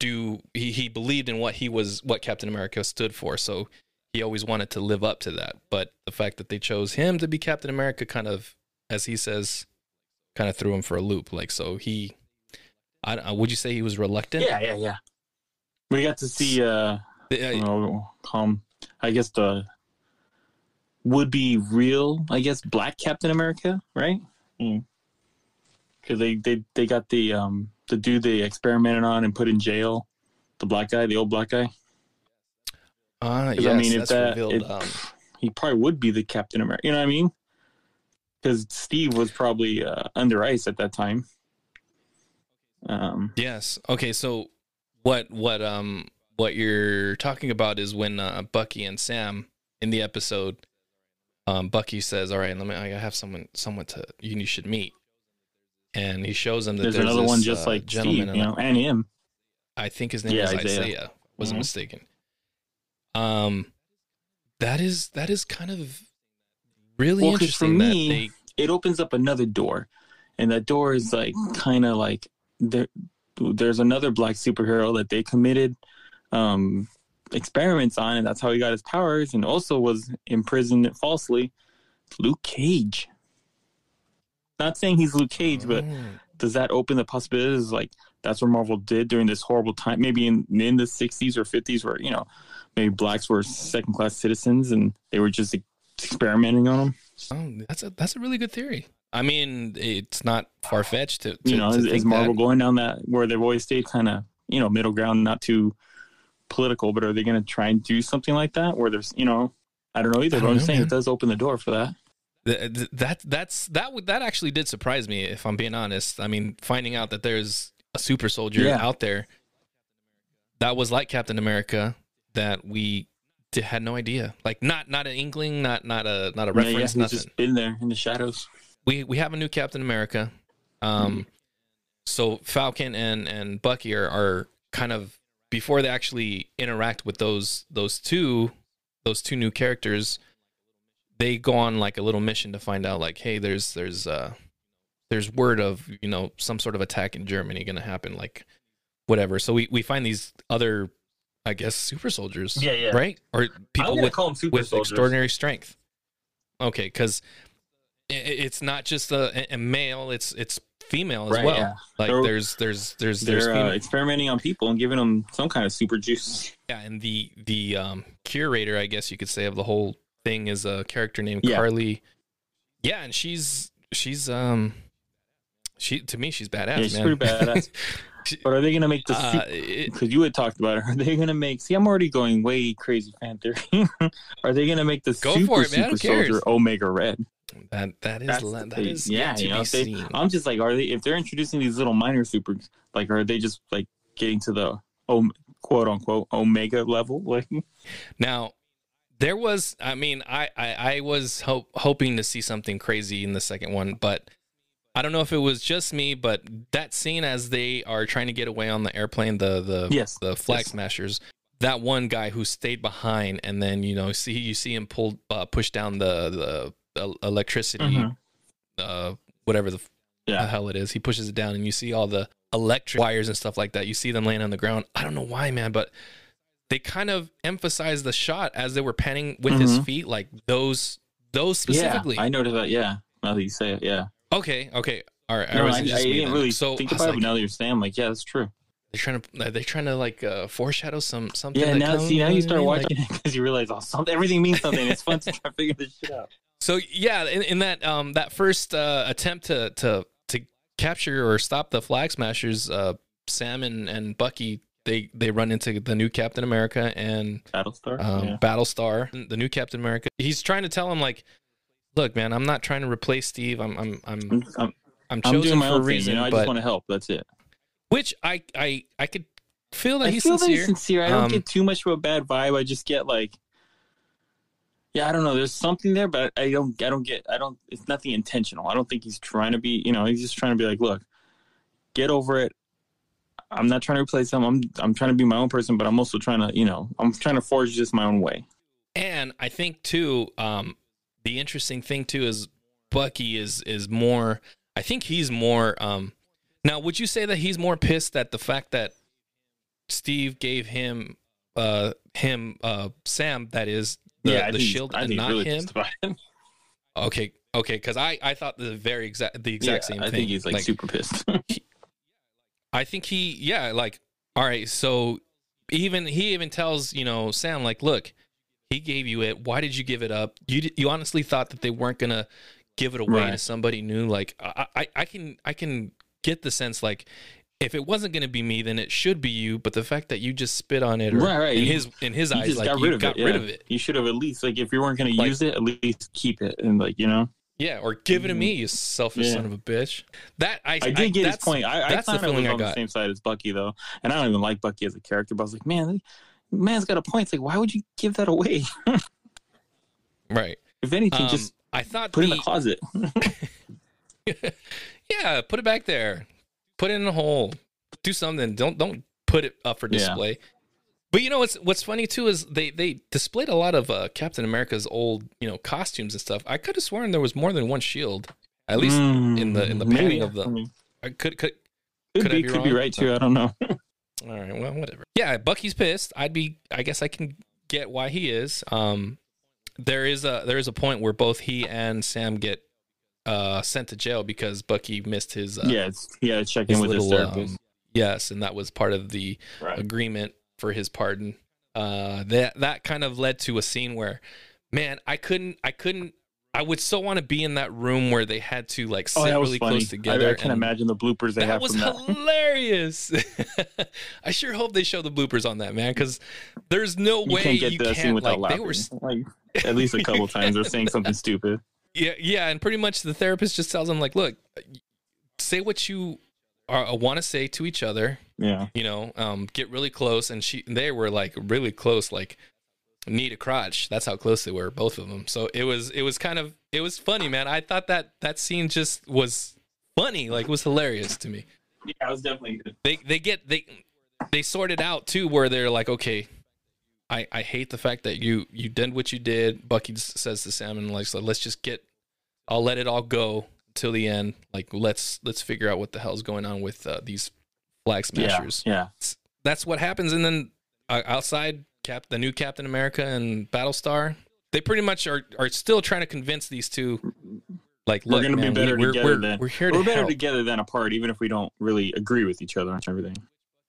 Speaker 7: do he he believed in what he was what Captain America stood for. So he always wanted to live up to that. But the fact that they chose him to be Captain America kind of as he says kind of threw him for a loop. Like so he I, I would you say he was reluctant?
Speaker 8: Yeah, yeah, yeah. We got to see. uh
Speaker 7: Uh,
Speaker 8: you know, um, I guess the would be real. I guess Black Captain America, right? Because they, they they got the um the dude they experimented on and put in jail, the black guy, the old black guy.
Speaker 7: Uh,
Speaker 8: 'Cause,
Speaker 7: yes,
Speaker 8: I mean, if
Speaker 7: that's
Speaker 8: that
Speaker 7: revealed.
Speaker 8: it-
Speaker 7: um,
Speaker 8: he probably would be the Captain America. You know what I mean? Because Steve was probably uh, under ice at that time. Um,
Speaker 7: yes. Okay. So what what um what you're talking about is when uh, Bucky and Sam in the episode, um, Bucky says, "All right, let me. I have someone someone to you, you should meet." And he shows them that
Speaker 8: there's,
Speaker 7: there's,
Speaker 8: another
Speaker 7: this,
Speaker 8: one just
Speaker 7: uh,
Speaker 8: like
Speaker 7: gentleman
Speaker 8: Steve, you know, and him.
Speaker 7: I think his name
Speaker 8: Yeah,
Speaker 7: is
Speaker 8: Isaiah.
Speaker 7: Isaiah. Wasn't
Speaker 8: Mhm.
Speaker 7: mistaken. Um, that is that is kind of really
Speaker 8: Well, 'cause for
Speaker 7: interesting.
Speaker 8: me-
Speaker 7: that they
Speaker 8: it opens up another door, and that door is like kind of like there. There's another black superhero that they committed um, experiments on, and that's how he got his powers, and also was imprisoned falsely. Luke Cage. Not saying he's Luke Cage, but
Speaker 7: Mm.
Speaker 8: does that open the possibilities? Like that's what Marvel did during this horrible time, maybe in in the '60s or '50s, where you know maybe blacks were second class citizens and they were just experimenting on them.
Speaker 7: Oh, that's a that's a really good theory. I mean, it's not far fetched to, to
Speaker 8: you know,
Speaker 7: to
Speaker 8: is, is Marvel
Speaker 7: that.
Speaker 8: going down that where they've always stayed kind of, you know, middle ground, not too political, but are they going to try and do something like that where there's, you know, I don't know either, but I'm
Speaker 7: know,
Speaker 8: saying
Speaker 7: man.
Speaker 8: it does open the door for that.
Speaker 7: Th- th- that that's that would that actually did surprise me if I'm being honest. I mean, finding out that there's a super soldier
Speaker 8: Yeah.
Speaker 7: out there that was like Captain America that we d- had no idea. Like not not an inkling, not not a not a
Speaker 8: Yeah, yeah,
Speaker 7: reference,
Speaker 8: he's
Speaker 7: nothing.
Speaker 8: just been there in the shadows.
Speaker 7: we we have a new Captain America. Um, so Falcon and and Bucky are, are kind of before they actually interact with those those two those two new characters, they go on like a little mission to find out like, hey, there's there's uh there's word of you know some sort of attack in Germany going to happen, like whatever. So we we find these other, I guess, super soldiers,
Speaker 8: Yeah, yeah.
Speaker 7: right, or people with
Speaker 8: call them super
Speaker 7: with extraordinary strength. Okay, because it's not just a, a male; it's it's female as
Speaker 8: Right,
Speaker 7: well.
Speaker 8: yeah.
Speaker 7: Like
Speaker 8: They're-
Speaker 7: there's there's there's there's
Speaker 8: They're uh, experimenting on people and giving them some kind of super juice.
Speaker 7: yeah, and the the um, curator, I guess you could say, of the whole thing is a character named
Speaker 8: Yeah.
Speaker 7: Karli. Yeah, and she's she's um she to me she's badass.
Speaker 8: Yeah, she's
Speaker 7: man.
Speaker 8: pretty badass. But are they going to make the
Speaker 7: uh,
Speaker 8: because you had talked about it. Are they going to make? See, I'm already going way crazy fan theory. are they going to make the
Speaker 7: Go
Speaker 8: super
Speaker 7: for it, man.
Speaker 8: Super soldier? Omega Red?
Speaker 7: That that is
Speaker 8: That's
Speaker 7: la-
Speaker 8: the
Speaker 7: that
Speaker 8: thing.
Speaker 7: is
Speaker 8: yeah.
Speaker 7: to
Speaker 8: You know,
Speaker 7: be
Speaker 8: they,
Speaker 7: seen.
Speaker 8: I'm just like, are they? If they're introducing these little minor supers, like, are they just like getting to the oh, quote unquote Omega level? Like,
Speaker 7: Now, there was, I mean, I, I, I was hope, hoping to see something crazy in the second one, but I don't know if it was just me, but that scene as they are trying to get away on the airplane, the the
Speaker 8: Yes,
Speaker 7: the flag
Speaker 8: yes.
Speaker 7: smashers, that one guy who stayed behind, and then you know see you see him pull uh, push down the the el- electricity,
Speaker 8: Mhm.
Speaker 7: uh, whatever the,
Speaker 8: Yeah.
Speaker 7: the hell it is. He pushes it down, and you see all the electric wires and stuff like that. You see them laying on the ground. I don't know why, man, but they kind of emphasized the shot as they were panning with his
Speaker 8: Mhm.
Speaker 7: feet, like those those specifically.
Speaker 8: yeah, I noticed that. Yeah, now that you say it, yeah.
Speaker 7: okay, okay, all right.
Speaker 8: No, I,
Speaker 7: was
Speaker 8: I
Speaker 7: just me
Speaker 8: didn't really
Speaker 7: so
Speaker 8: think
Speaker 7: I
Speaker 8: about it.
Speaker 7: like,
Speaker 8: But now that you're saying, like, yeah, that's true.
Speaker 7: they're trying to are they trying to like uh, foreshadow some something.
Speaker 8: Yeah, now
Speaker 7: comes,
Speaker 8: see, now
Speaker 7: know
Speaker 8: you start watching
Speaker 7: Like-
Speaker 8: it because you realize, oh, something, everything means something. It's fun to try to figure this shit out.
Speaker 7: So yeah, in, in that um that first uh, attempt to to to capture or stop the flag smashers, uh, Sam and, and Bucky they they run into the new Captain America and
Speaker 8: Battlestar.
Speaker 7: um,
Speaker 8: yeah.
Speaker 7: Battlestar, the new Captain America. He's trying to tell him like, look, man, I'm not trying to replace Steve. I'm I'm I'm
Speaker 8: I'm, I'm,
Speaker 7: chosen for a reason,
Speaker 8: You know, I
Speaker 7: but
Speaker 8: just want to help. That's it.
Speaker 7: which I I I could feel that
Speaker 8: I
Speaker 7: he's
Speaker 8: feel that
Speaker 7: sincere.
Speaker 8: he's sincere. I don't
Speaker 7: Um,
Speaker 8: get too much of a bad vibe. I just get like, yeah, I don't know. There's something there, but I don't. I don't get. I don't. It's nothing intentional. I don't think he's trying to be. You know, he's just trying to be like, look, get over it. I'm not trying to replace him. I'm. I'm trying to be my own person, but I'm also trying to. You know, I'm trying to forge just my own way.
Speaker 7: And I think too, um, the interesting thing too is Bucky is is more. I think he's more. Um, now, would you say that he's more pissed at the fact that Steve gave him, uh, him, uh, Sam, that is the,
Speaker 8: yeah,
Speaker 7: the shield, and not
Speaker 8: really
Speaker 7: him?
Speaker 8: him.
Speaker 7: Okay, okay, because I I thought the very exact the exact
Speaker 8: Yeah,
Speaker 7: same
Speaker 8: I
Speaker 7: thing.
Speaker 8: I think he's like, super pissed.
Speaker 7: I think he, yeah, like, all right, so even he even tells you know Sam like, look, he gave you it. Why did you give it up? You you honestly thought that they weren't gonna give it away to somebody new? Like, I, I I can I can get the sense like. If it wasn't going to be me, then it should be you. But the fact that you just spit on it, or
Speaker 8: Right, right.
Speaker 7: in his in his eyes, like
Speaker 8: got
Speaker 7: you
Speaker 8: rid of
Speaker 7: got
Speaker 8: it.
Speaker 7: rid
Speaker 8: yeah.
Speaker 7: of it.
Speaker 8: You should have at least like if you weren't going to use it, at least keep it and like you know.
Speaker 7: Yeah, or give it to me, you selfish.
Speaker 8: Yeah.
Speaker 7: son of a bitch. That I
Speaker 8: I did get his point. I, I
Speaker 7: that's the
Speaker 8: thought I
Speaker 7: feeling
Speaker 8: was on the same side as Bucky though, and I don't even like Bucky as a character. But I was like, man, man's got a point. It's like, why would you give that away?
Speaker 7: Right.
Speaker 8: if anything,
Speaker 7: Um,
Speaker 8: just
Speaker 7: I thought
Speaker 8: put it in
Speaker 7: the-
Speaker 8: the closet.
Speaker 7: Yeah, put it back there. Put it in a hole. Do something. Don't don't put it up for
Speaker 8: Yeah.
Speaker 7: display. But you know what's what's funny too is they they displayed a lot of uh, Captain America's old you know costumes and stuff. I could have sworn there was more than one shield, at least in the in the
Speaker 8: Mm,
Speaker 7: panning of the.
Speaker 8: I mean,
Speaker 7: I could could
Speaker 8: could,
Speaker 7: Could
Speaker 8: be,
Speaker 7: be
Speaker 8: could be right too. I don't know.
Speaker 7: All right, well, whatever. Yeah, Bucky's pissed. I'd be. I guess I can get why he is. Um, there is a there is a point where both he and Sam get uh sent to jail because Bucky missed his uh,
Speaker 8: yeah, it's, he had to check in with his
Speaker 7: little,
Speaker 8: therapist.
Speaker 7: um, yes, and that was part of the
Speaker 8: right.
Speaker 7: agreement for his pardon. Uh, that that kind of led to a scene where, man, I couldn't, I couldn't, I would so want to be in that room where they had to like sit
Speaker 8: Oh, that was
Speaker 7: really
Speaker 8: funny.
Speaker 7: close together.
Speaker 8: I, I can imagine the bloopers they
Speaker 7: that
Speaker 8: have
Speaker 7: was
Speaker 8: from that.
Speaker 7: Was hilarious. I sure hope they show the bloopers on that, man, because there's no
Speaker 8: You
Speaker 7: way
Speaker 8: can't get
Speaker 7: you
Speaker 8: the
Speaker 7: can't
Speaker 8: scene without
Speaker 7: like they
Speaker 8: laughing.
Speaker 7: were
Speaker 8: like at least a couple times they're saying something stupid.
Speaker 7: Yeah yeah, and pretty much the therapist just tells them like, look, say what you are, want to say to each other,
Speaker 8: Yeah.
Speaker 7: you know, um, get really close, and she they were like really close, like knee to crotch. That's how close they were, both of them. So it was it was kind of it was funny, man. I thought that that scene just was funny, like it was hilarious to me.
Speaker 8: Yeah, it was definitely good.
Speaker 7: they they get they they sort it out too where they're like okay i i hate the fact that you you did what you did bucky says to sam and like let's just get i'll let it all go till the end like let's let's figure out what the hell's going on with uh, these flag
Speaker 8: Yeah.
Speaker 7: smashers
Speaker 8: Yeah.
Speaker 7: that's what happens and then uh, outside cap the new captain america and battlestar they pretty much are are still trying to convince these two like
Speaker 8: We're gonna
Speaker 7: man,
Speaker 8: be better
Speaker 7: we, we're,
Speaker 8: together
Speaker 7: we're,
Speaker 8: than
Speaker 7: we're here to
Speaker 8: we're better
Speaker 7: help.
Speaker 8: together than apart, even if we don't really agree with each other on everything.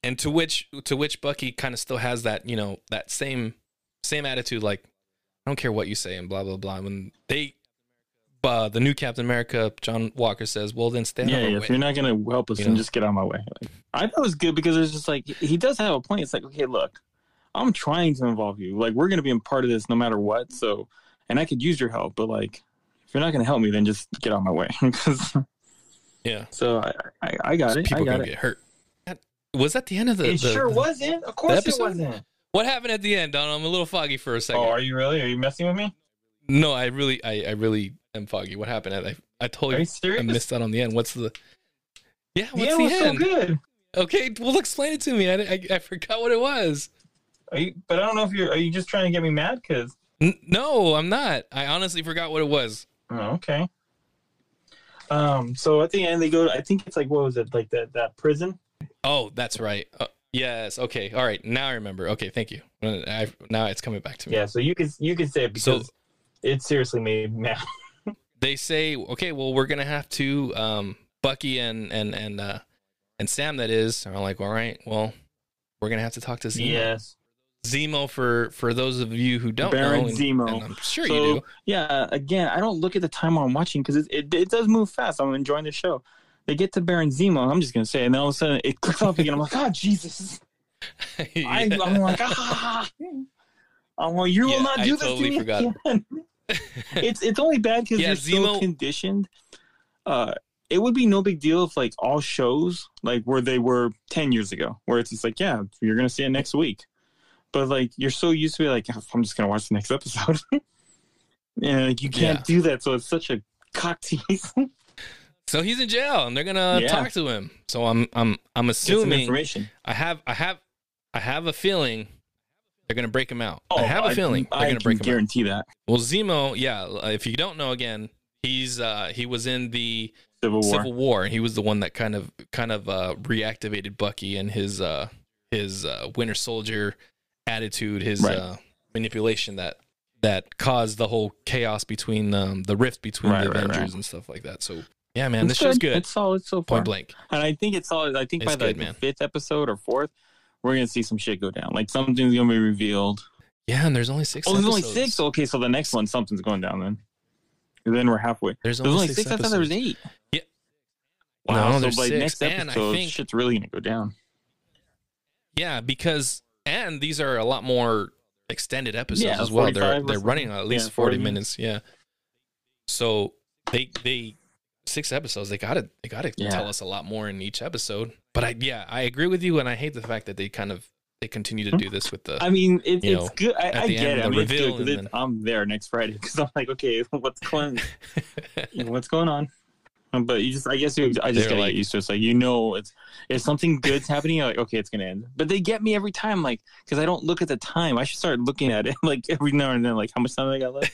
Speaker 7: And to which to which Bucky kind of still has that you know that same same attitude like I don't care what you say and blah blah blah when they uh, the new Captain America John Walker says well then stay out
Speaker 8: Yeah, yeah.
Speaker 7: way
Speaker 8: If you're not gonna help us,
Speaker 7: You
Speaker 8: then
Speaker 7: know?
Speaker 8: just get out of my way. Like, I thought it was good because it's just like he does have a point. It's like, okay, look, I'm trying to involve you. Like we're gonna be a part of this no matter what. So, and I could use your help, but like if you're not gonna help me, then just get out of my way.
Speaker 7: yeah
Speaker 8: so I, I, I got it.
Speaker 7: people
Speaker 8: I got
Speaker 7: gonna
Speaker 8: it.
Speaker 7: get hurt was that the end of the,
Speaker 8: It
Speaker 7: the-
Speaker 8: sure
Speaker 7: the-
Speaker 8: wasn't. Of course it wasn't.
Speaker 7: what happened at the end Don I'm a little foggy for a second
Speaker 8: Oh, are you really? Are you messing with me?
Speaker 7: no I really I, I really am foggy what happened I I
Speaker 8: Are
Speaker 7: totally
Speaker 8: you
Speaker 7: I missed out on the end what's the yeah what's
Speaker 8: yeah, it
Speaker 7: the
Speaker 8: was so good.
Speaker 7: okay well explain it to me I, I I forgot what it was
Speaker 8: Are you, but I don't know if you're. Are you just trying to get me mad? Because
Speaker 7: N- no I'm not I honestly forgot what it was
Speaker 8: Oh, okay. Um. So at the end, they go. I think it's like what was it? Like that that prison.
Speaker 7: Oh, that's right. Uh, yes. Okay. All right. Now I remember. Okay. Thank you. Uh, I, now it's coming back to me.
Speaker 8: Yeah. So you can you can say it
Speaker 7: So-
Speaker 8: because it seriously made me mad.
Speaker 7: They say, okay, well, we're gonna have to. Um, Bucky and and and uh, and Sam, that is, are like, all right, well, we're gonna have to talk to Zemo.
Speaker 8: Yes.
Speaker 7: Zemo for for those of you who don't
Speaker 8: Baron
Speaker 7: know, and-
Speaker 8: Zemo.
Speaker 7: and I'm sure
Speaker 8: so
Speaker 7: you do.
Speaker 8: yeah. Again, I don't look at the time while I'm watching because it, it it does move fast. I'm enjoying the show. They get to Baron Zemo. I'm just gonna say, and then all of a sudden it clicks off again. I'm like, oh Jesus! I,
Speaker 7: Yeah.
Speaker 8: I'm like, ah. I'm like, you
Speaker 7: Yeah,
Speaker 8: will not
Speaker 7: I
Speaker 8: do this
Speaker 7: totally
Speaker 8: to me
Speaker 7: forgot.
Speaker 8: again. it's it's only bad because
Speaker 7: Yeah,
Speaker 8: you're so conditioned. Uh, it would be no big deal if like all shows like where they were ten years ago, where it's just like, yeah, you're gonna see it next week. But like you're so used to be like, I'm just gonna watch the next episode. and like you can't
Speaker 7: Yeah.
Speaker 8: do that, so it's such a cock tease.
Speaker 7: So he's in jail, and they're gonna
Speaker 8: Yeah.
Speaker 7: talk to him. So I'm I'm I'm assuming
Speaker 8: information.
Speaker 7: I have I have I have a feeling they're gonna break him out.
Speaker 8: Oh,
Speaker 7: I have a feeling they're
Speaker 8: I
Speaker 7: gonna break him out.
Speaker 8: I can guarantee that
Speaker 7: Well, Zemo, yeah. If you don't know, again, he's uh, he was in the
Speaker 8: Civil War.
Speaker 7: Civil War. He was the one that kind of kind of uh, reactivated Bucky and his uh, his uh, Winter Soldier attitude, his
Speaker 8: Right.
Speaker 7: uh, manipulation that that caused the whole chaos between um, the rift between
Speaker 8: Right,
Speaker 7: the Avengers
Speaker 8: right.
Speaker 7: and stuff like that. So yeah, man,
Speaker 8: It's
Speaker 7: this show's good.
Speaker 8: It's solid so far.
Speaker 7: Point blank.
Speaker 8: And I think it's solid. I think
Speaker 7: It's
Speaker 8: by the,
Speaker 7: good,
Speaker 8: the fifth episode or fourth, we're gonna see some shit go down. Like something's gonna be revealed.
Speaker 7: Yeah, and there's only six.
Speaker 8: Oh, there's only six. Okay, so the next one, something's going down then. And then we're halfway.
Speaker 7: There's
Speaker 8: There's
Speaker 7: only,
Speaker 8: only six. I thought there was eight.
Speaker 7: Yeah.
Speaker 8: Wow.
Speaker 7: No,
Speaker 8: so
Speaker 7: there's
Speaker 8: by
Speaker 7: six,
Speaker 8: next
Speaker 7: and I
Speaker 8: episode,
Speaker 7: think-
Speaker 8: shit's really gonna go down.
Speaker 7: Yeah, because and these are a lot more extended episodes
Speaker 8: Yeah,
Speaker 7: as well. They're they're running at least
Speaker 8: Yeah,
Speaker 7: 40
Speaker 8: 40
Speaker 7: minutes. Yeah. So they they six episodes. They gotta they gotta
Speaker 8: Yeah.
Speaker 7: tell us a lot more in each episode. But I yeah I agree with you, and I hate the fact that they kind of they continue to do this with the
Speaker 8: I mean, it, it's
Speaker 7: know,
Speaker 8: good. I, I get it. I mean, it's
Speaker 7: reveal
Speaker 8: good it- I'm there next Friday because I'm like, okay, what's going, what's going on? But you just, I guess, you, I just
Speaker 7: They're
Speaker 8: gotta
Speaker 7: like-
Speaker 8: get used to it. It's like you know, it's if something good's happening, you're like okay, it's gonna end. But they get me every time, like because I don't look at the time. I should start looking at it like every now and then, like how much time I got left.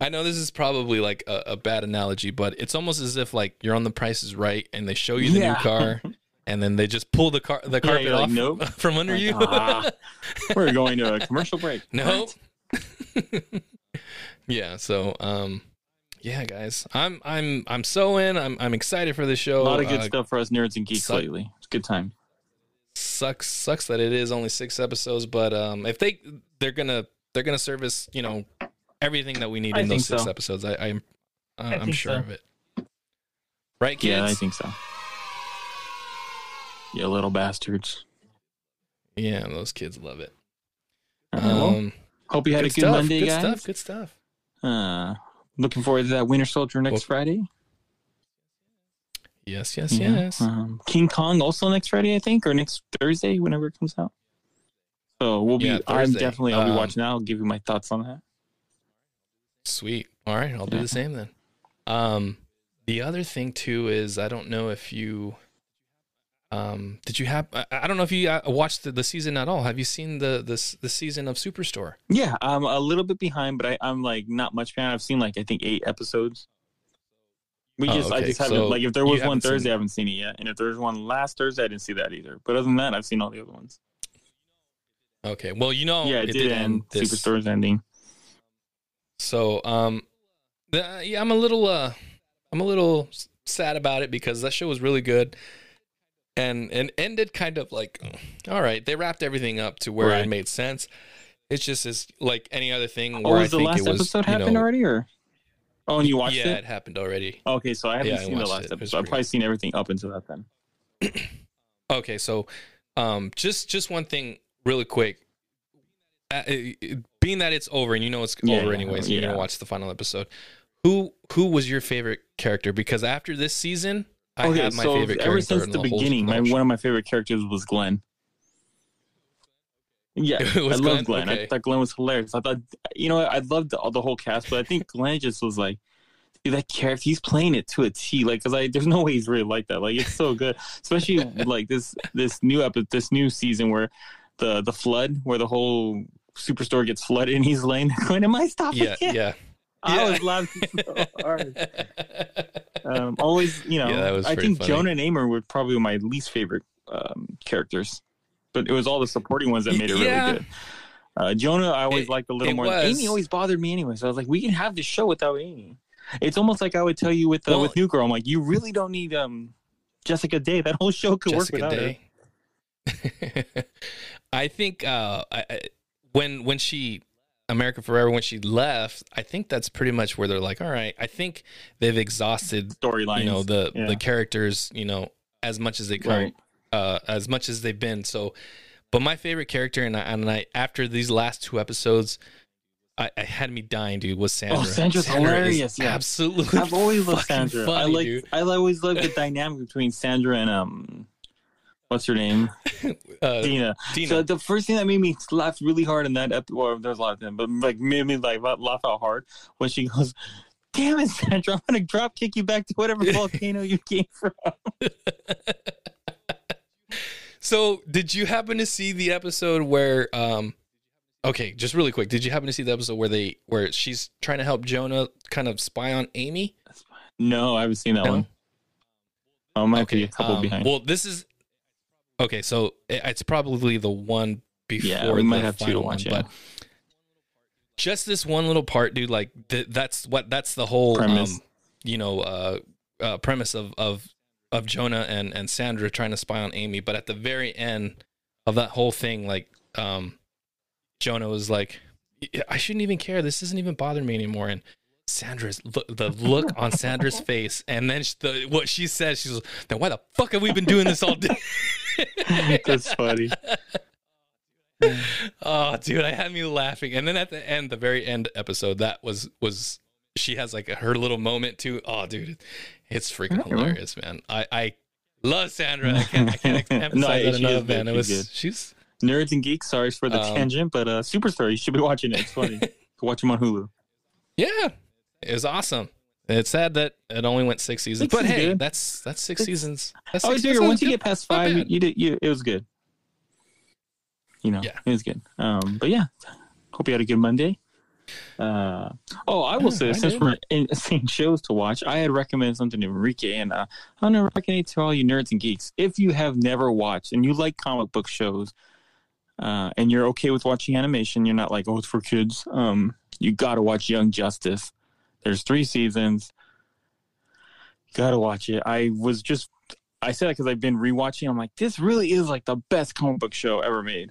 Speaker 7: I know this is probably like a, a bad analogy, but it's almost as if like you're on the Price is Right and they show you the
Speaker 8: Yeah.
Speaker 7: new car, and then they just pull the car the
Speaker 8: Yeah,
Speaker 7: carpet
Speaker 8: you're like,
Speaker 7: off
Speaker 8: nope.
Speaker 7: from under
Speaker 8: Like,
Speaker 7: you.
Speaker 8: ah, we're going to a commercial break.
Speaker 7: Nope. yeah. So, um, yeah, guys, I'm I'm I'm so in. I'm I'm excited for the show.
Speaker 8: A lot of good
Speaker 7: Uh,
Speaker 8: stuff for us nerds and geeks
Speaker 7: suck-
Speaker 8: lately. It's a good time.
Speaker 7: Sucks sucks that it is only six episodes, but um, if they they're gonna they're gonna service you know everything that we need
Speaker 8: I
Speaker 7: in those six
Speaker 8: so.
Speaker 7: episodes. I, I'm uh, I'm sure
Speaker 8: so.
Speaker 7: of it. Right, kids?
Speaker 8: Yeah, I think so. You little bastards.
Speaker 7: Yeah, those kids love it.
Speaker 8: All right, well,
Speaker 7: Um,
Speaker 8: hope you had a
Speaker 7: good
Speaker 8: good
Speaker 7: stuff.
Speaker 8: Monday,
Speaker 7: good
Speaker 8: guys.
Speaker 7: stuff. Good stuff.
Speaker 8: Uh, looking forward to that Winter Soldier next
Speaker 7: Well-
Speaker 8: Friday.
Speaker 7: Yes, yes,
Speaker 8: Yeah.
Speaker 7: yes.
Speaker 8: Um, King Kong also next Friday, I think, or next Thursday, whenever it comes out. So we'll be.
Speaker 7: Yeah,
Speaker 8: I'm definitely. I'll be
Speaker 7: Um,
Speaker 8: watching that. I'll give you my thoughts on that.
Speaker 7: Sweet. All right, I'll do
Speaker 8: Yeah.
Speaker 7: the same then. Um, the other thing too is I don't know if you, um, did you have? I, don't know if you uh, watched the, the season at all. Have you seen the this the season of Superstore?
Speaker 8: Yeah, I'm a little bit behind, but I, I'm like not much fan. I've seen like I think eight episodes. We
Speaker 7: Oh,
Speaker 8: just, I just haven't
Speaker 7: So
Speaker 8: like if there was one Thursday. I haven't seen it yet, and if there's one last Thursday, I didn't see that either. But other than that, I've seen all the other ones.
Speaker 7: Okay. Well, you know,
Speaker 8: yeah, it, did end.
Speaker 7: this-
Speaker 8: Superstore's ending.
Speaker 7: So, um, the, yeah, I'm a little, uh, I'm a little sad about it because that show was really good, and and ended kind of like, all right, they wrapped everything up to where
Speaker 8: Right.
Speaker 7: it made sense. It's just as like any other thing
Speaker 8: Oh,
Speaker 7: where I
Speaker 8: the
Speaker 7: think
Speaker 8: last
Speaker 7: it was,
Speaker 8: episode
Speaker 7: you
Speaker 8: happened
Speaker 7: know,
Speaker 8: already, or? Oh, and you watched
Speaker 7: yeah,
Speaker 8: it?
Speaker 7: it happened already.
Speaker 8: Okay, so I haven't
Speaker 7: Yeah, I
Speaker 8: seen the last
Speaker 7: it. It
Speaker 8: episode. I've probably seen everything up until that then.
Speaker 7: Okay, so um, just just one thing, really quick. Uh, being that it's over and you know it's
Speaker 8: Yeah,
Speaker 7: over anyways, and you're gonna watch the final episode. Who who was your favorite character? Because after this season, I
Speaker 8: okay,
Speaker 7: my
Speaker 8: so
Speaker 7: favorite character
Speaker 8: ever since the,
Speaker 7: the
Speaker 8: beginning, my, one of my favorite characters was Glenn. Yeah, I love
Speaker 7: Glenn?
Speaker 8: Glenn.
Speaker 7: Okay.
Speaker 8: I thought Glenn was hilarious. I thought, you know, I loved the, the whole cast, but I think Glenn just was like, dude, that character, he's playing it to a T. Like, cause I, there's no way he's really like that. Like, it's so good, especially like this this new episode, this new season where the the flood, where the whole superstore gets flooded, and he's laying there going, "Am I stopping?"
Speaker 7: yeah,
Speaker 8: it?"
Speaker 7: yeah.
Speaker 8: I
Speaker 7: Yeah.
Speaker 8: was laughing so hard. Um, always, you know,
Speaker 7: Yeah, that was
Speaker 8: I think
Speaker 7: funny.
Speaker 8: Jonah and Amy were probably my least favorite um, characters, but it was all the supporting ones that made it
Speaker 7: Yeah.
Speaker 8: really good. Uh, Jonah, I always
Speaker 7: It-
Speaker 8: liked a little more.
Speaker 7: was.
Speaker 8: Amy always bothered me anyway, so I was like, we can have this show without Amy. It's almost like I would tell you with uh,
Speaker 7: Well-
Speaker 8: with New Girl. I'm like, you really don't need um, Jessica Day. That whole show could
Speaker 7: Jessica
Speaker 8: work without
Speaker 7: Day. I think uh, I, I, when when she America Ferrera when she left, I think that's pretty much where they're like, all right, I think they've exhausted
Speaker 8: her. Storylines,
Speaker 7: you know the
Speaker 8: yeah.
Speaker 7: the characters you know as much as they come
Speaker 8: Right.
Speaker 7: uh as much as they've been so but my favorite character and I, and I after these last two episodes I, I had me dying dude was Sandra
Speaker 8: Oh, Sandra's
Speaker 7: Sandra
Speaker 8: hilarious, yeah.
Speaker 7: absolutely
Speaker 8: I've always loved
Speaker 7: fucking
Speaker 8: Sandra. I like. I always loved the dynamic between Sandra and um, what's her name?
Speaker 7: uh,
Speaker 8: Dina.
Speaker 7: Dina.
Speaker 8: So the first thing that made me laugh really hard in that episode, well, there's a lot of them, but like made me like laugh out hard when she goes, "Damn it, Sandra! I'm gonna drop kick you back to whatever volcano you came from."
Speaker 7: So, did you happen to see the episode where um okay, just really quick, did you happen to see the episode where they where she's trying to help Jonah kind of spy on Amy?
Speaker 8: No, I haven't seen that
Speaker 7: No?
Speaker 8: one. I might be a couple
Speaker 7: um,
Speaker 8: behind.
Speaker 7: Well, this is Okay, so it's probably the one before
Speaker 8: yeah, we
Speaker 7: the
Speaker 8: might have two to watch.
Speaker 7: one,
Speaker 8: Yeah.
Speaker 7: but just this one little part, dude, like th- that's what that's the whole
Speaker 8: Premise.
Speaker 7: um you know uh, uh premise of of of Jonah and and Sandra trying to spy on Amy, but at the very end of that whole thing like um Jonah was like I shouldn't even care. This doesn't even bother me anymore and Sandra's look, the look on Sandra's face, and then she, the, what she said, she's like, "Then why the fuck have we been doing this all day?"
Speaker 8: That's funny.
Speaker 7: oh, dude, I had me laughing. And then at the end, the very end episode, that was was she has like a, her little moment too. Oh, dude, it's freaking hilarious, man. I I love Sandra. I can't I can't emphasize
Speaker 8: No,
Speaker 7: that enough, man. It was
Speaker 8: good.
Speaker 7: she's
Speaker 8: Nerds and geeks. Sorry for the
Speaker 7: Um,
Speaker 8: tangent, but uh, Superstore, you should be watching it. It's funny. Watch them on Hulu.
Speaker 7: yeah, it was awesome. It's sad that it only went six seasons, but hey,
Speaker 8: good.
Speaker 7: that's that's six
Speaker 8: Six-
Speaker 7: seasons. That's
Speaker 8: I always figure once you
Speaker 7: good.
Speaker 8: get past five, you, you did. You, it was good. You know,
Speaker 7: Yeah.
Speaker 8: it was good. Um, but yeah, hope you had a good Monday. Uh, oh, I will
Speaker 7: Yeah,
Speaker 8: say
Speaker 7: I
Speaker 8: since
Speaker 7: did.
Speaker 8: we're in, saying shows to watch, I had recommended something to Enrique, and uh, I'm gonna recommend it to all you nerds and geeks. If you have never watched and you like comic book shows, uh, and you're okay with watching animation, you're not like, oh, it's for kids. Um, you got to watch Young Justice. There's three seasons. Got to watch it. I was just, I said that because I've been rewatching. I'm like, this really is like the best comic book show ever made.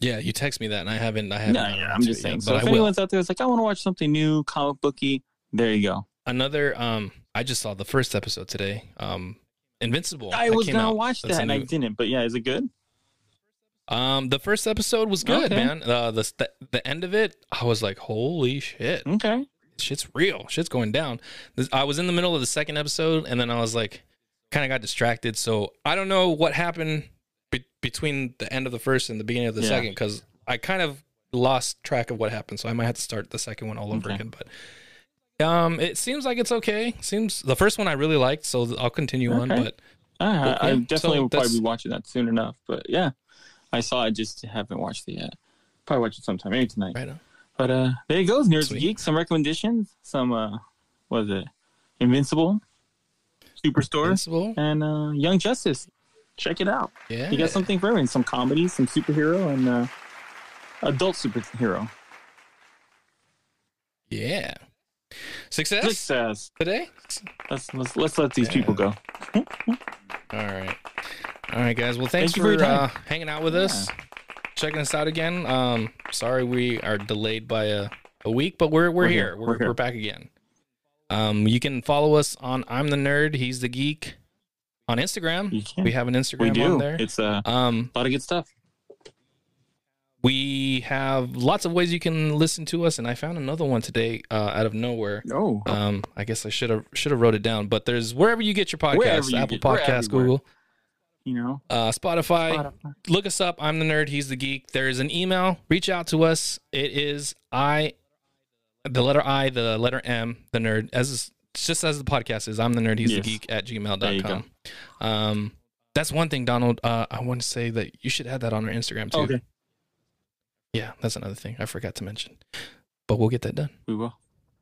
Speaker 7: Yeah, you text me that, and I haven't. I haven't.
Speaker 8: No, yeah, I'm just saying.
Speaker 7: yet,
Speaker 8: So if
Speaker 7: I will.
Speaker 8: anyone's out there that's like, I want to watch something new, comic booky, there you go.
Speaker 7: Another. Um, I just saw the first episode today. Um, Invincible.
Speaker 8: I was gonna
Speaker 7: out.
Speaker 8: watch
Speaker 7: That's
Speaker 8: that and I didn't. But yeah, is it good?
Speaker 7: Um, the first episode was good,
Speaker 8: Okay.
Speaker 7: man. Uh, the the end of it, I was like, holy shit,
Speaker 8: Okay.
Speaker 7: Shit's real, shit's going down. This, I was in the middle of the second episode, and then I was like, kind of got distracted. So I don't know what happened be- between the end of the first and the beginning of the
Speaker 8: Yeah.
Speaker 7: second because I kind of lost track of what happened. So I might have to start the second one all over
Speaker 8: Okay.
Speaker 7: again. But um, it seems like it's okay. Seems the first one I really liked, so I'll continue on. But
Speaker 8: I, I, I definitely
Speaker 7: so
Speaker 8: will probably be watching that soon enough. But yeah, I saw it, just haven't watched it yet. Probably watch it sometime, maybe tonight.
Speaker 7: right on.
Speaker 8: But uh, there you go, Nerds
Speaker 7: Sweet.
Speaker 8: and Geeks. Some recommendations. Some uh, what is it? Invincible, Superstore,
Speaker 7: Invincible,
Speaker 8: and uh, Young Justice. Check it out.
Speaker 7: yeah,
Speaker 8: You got something for everyone. Some comedy, some superhero, and uh, adult superhero.
Speaker 7: yeah. Success
Speaker 8: Success.
Speaker 7: today.
Speaker 8: Let's let's let's let these people go.
Speaker 7: All right. All right, guys. Well, thanks
Speaker 8: Thank
Speaker 7: for,
Speaker 8: for
Speaker 7: uh, hanging out with us, checking us out again. Um, sorry we are delayed by a, a week, but we're we're,
Speaker 8: We're
Speaker 7: here.
Speaker 8: here.
Speaker 7: We're,
Speaker 8: We're here.
Speaker 7: we're back again. Um, you can follow us on I'm the Nerd, He's the Geek on Instagram. We have an
Speaker 8: We
Speaker 7: Instagram
Speaker 8: do.
Speaker 7: on there.
Speaker 8: It's uh,
Speaker 7: Um,
Speaker 8: a lot of good stuff.
Speaker 7: we have lots of ways you can listen to us, and I found another one today uh, out of nowhere.
Speaker 8: Oh,
Speaker 7: Um, I guess I should have should have wrote it down, but there's wherever you get your podcasts,
Speaker 8: you
Speaker 7: Apple
Speaker 8: get- everywhere.
Speaker 7: Google,
Speaker 8: you know.
Speaker 7: uh, Spotify.
Speaker 8: Spotify.
Speaker 7: look us up. I'm the nerd. He's the geek. There is an email. Reach out to us. It is I, the letter I, the letter M, the nerd. As just as the podcast is, I'm the nerd. He's
Speaker 8: Yes.
Speaker 7: the geek at
Speaker 8: There you
Speaker 7: gmail.com. Um, that's one thing, Donald. Uh, I want to say that you should add that on our Instagram too.
Speaker 8: Okay,
Speaker 7: Yeah, that's another thing I forgot to mention. But we'll get that done
Speaker 8: we will.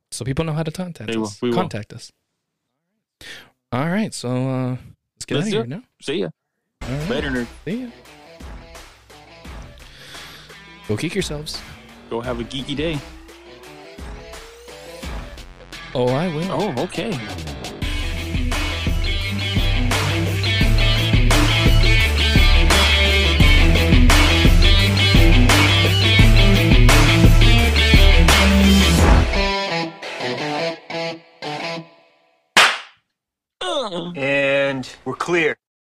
Speaker 7: so people know how to contact
Speaker 8: They will.
Speaker 7: us.
Speaker 8: We will.
Speaker 7: Contact us. All right, so uh, let's get
Speaker 8: Let's
Speaker 7: out of here
Speaker 8: it.
Speaker 7: now.
Speaker 8: See ya.
Speaker 7: All right,
Speaker 8: Later, nerd.
Speaker 7: see ya. Go kick yourselves.
Speaker 8: Go have a geeky day.
Speaker 7: Oh, I will.
Speaker 8: Oh, okay.
Speaker 2: And we're clear.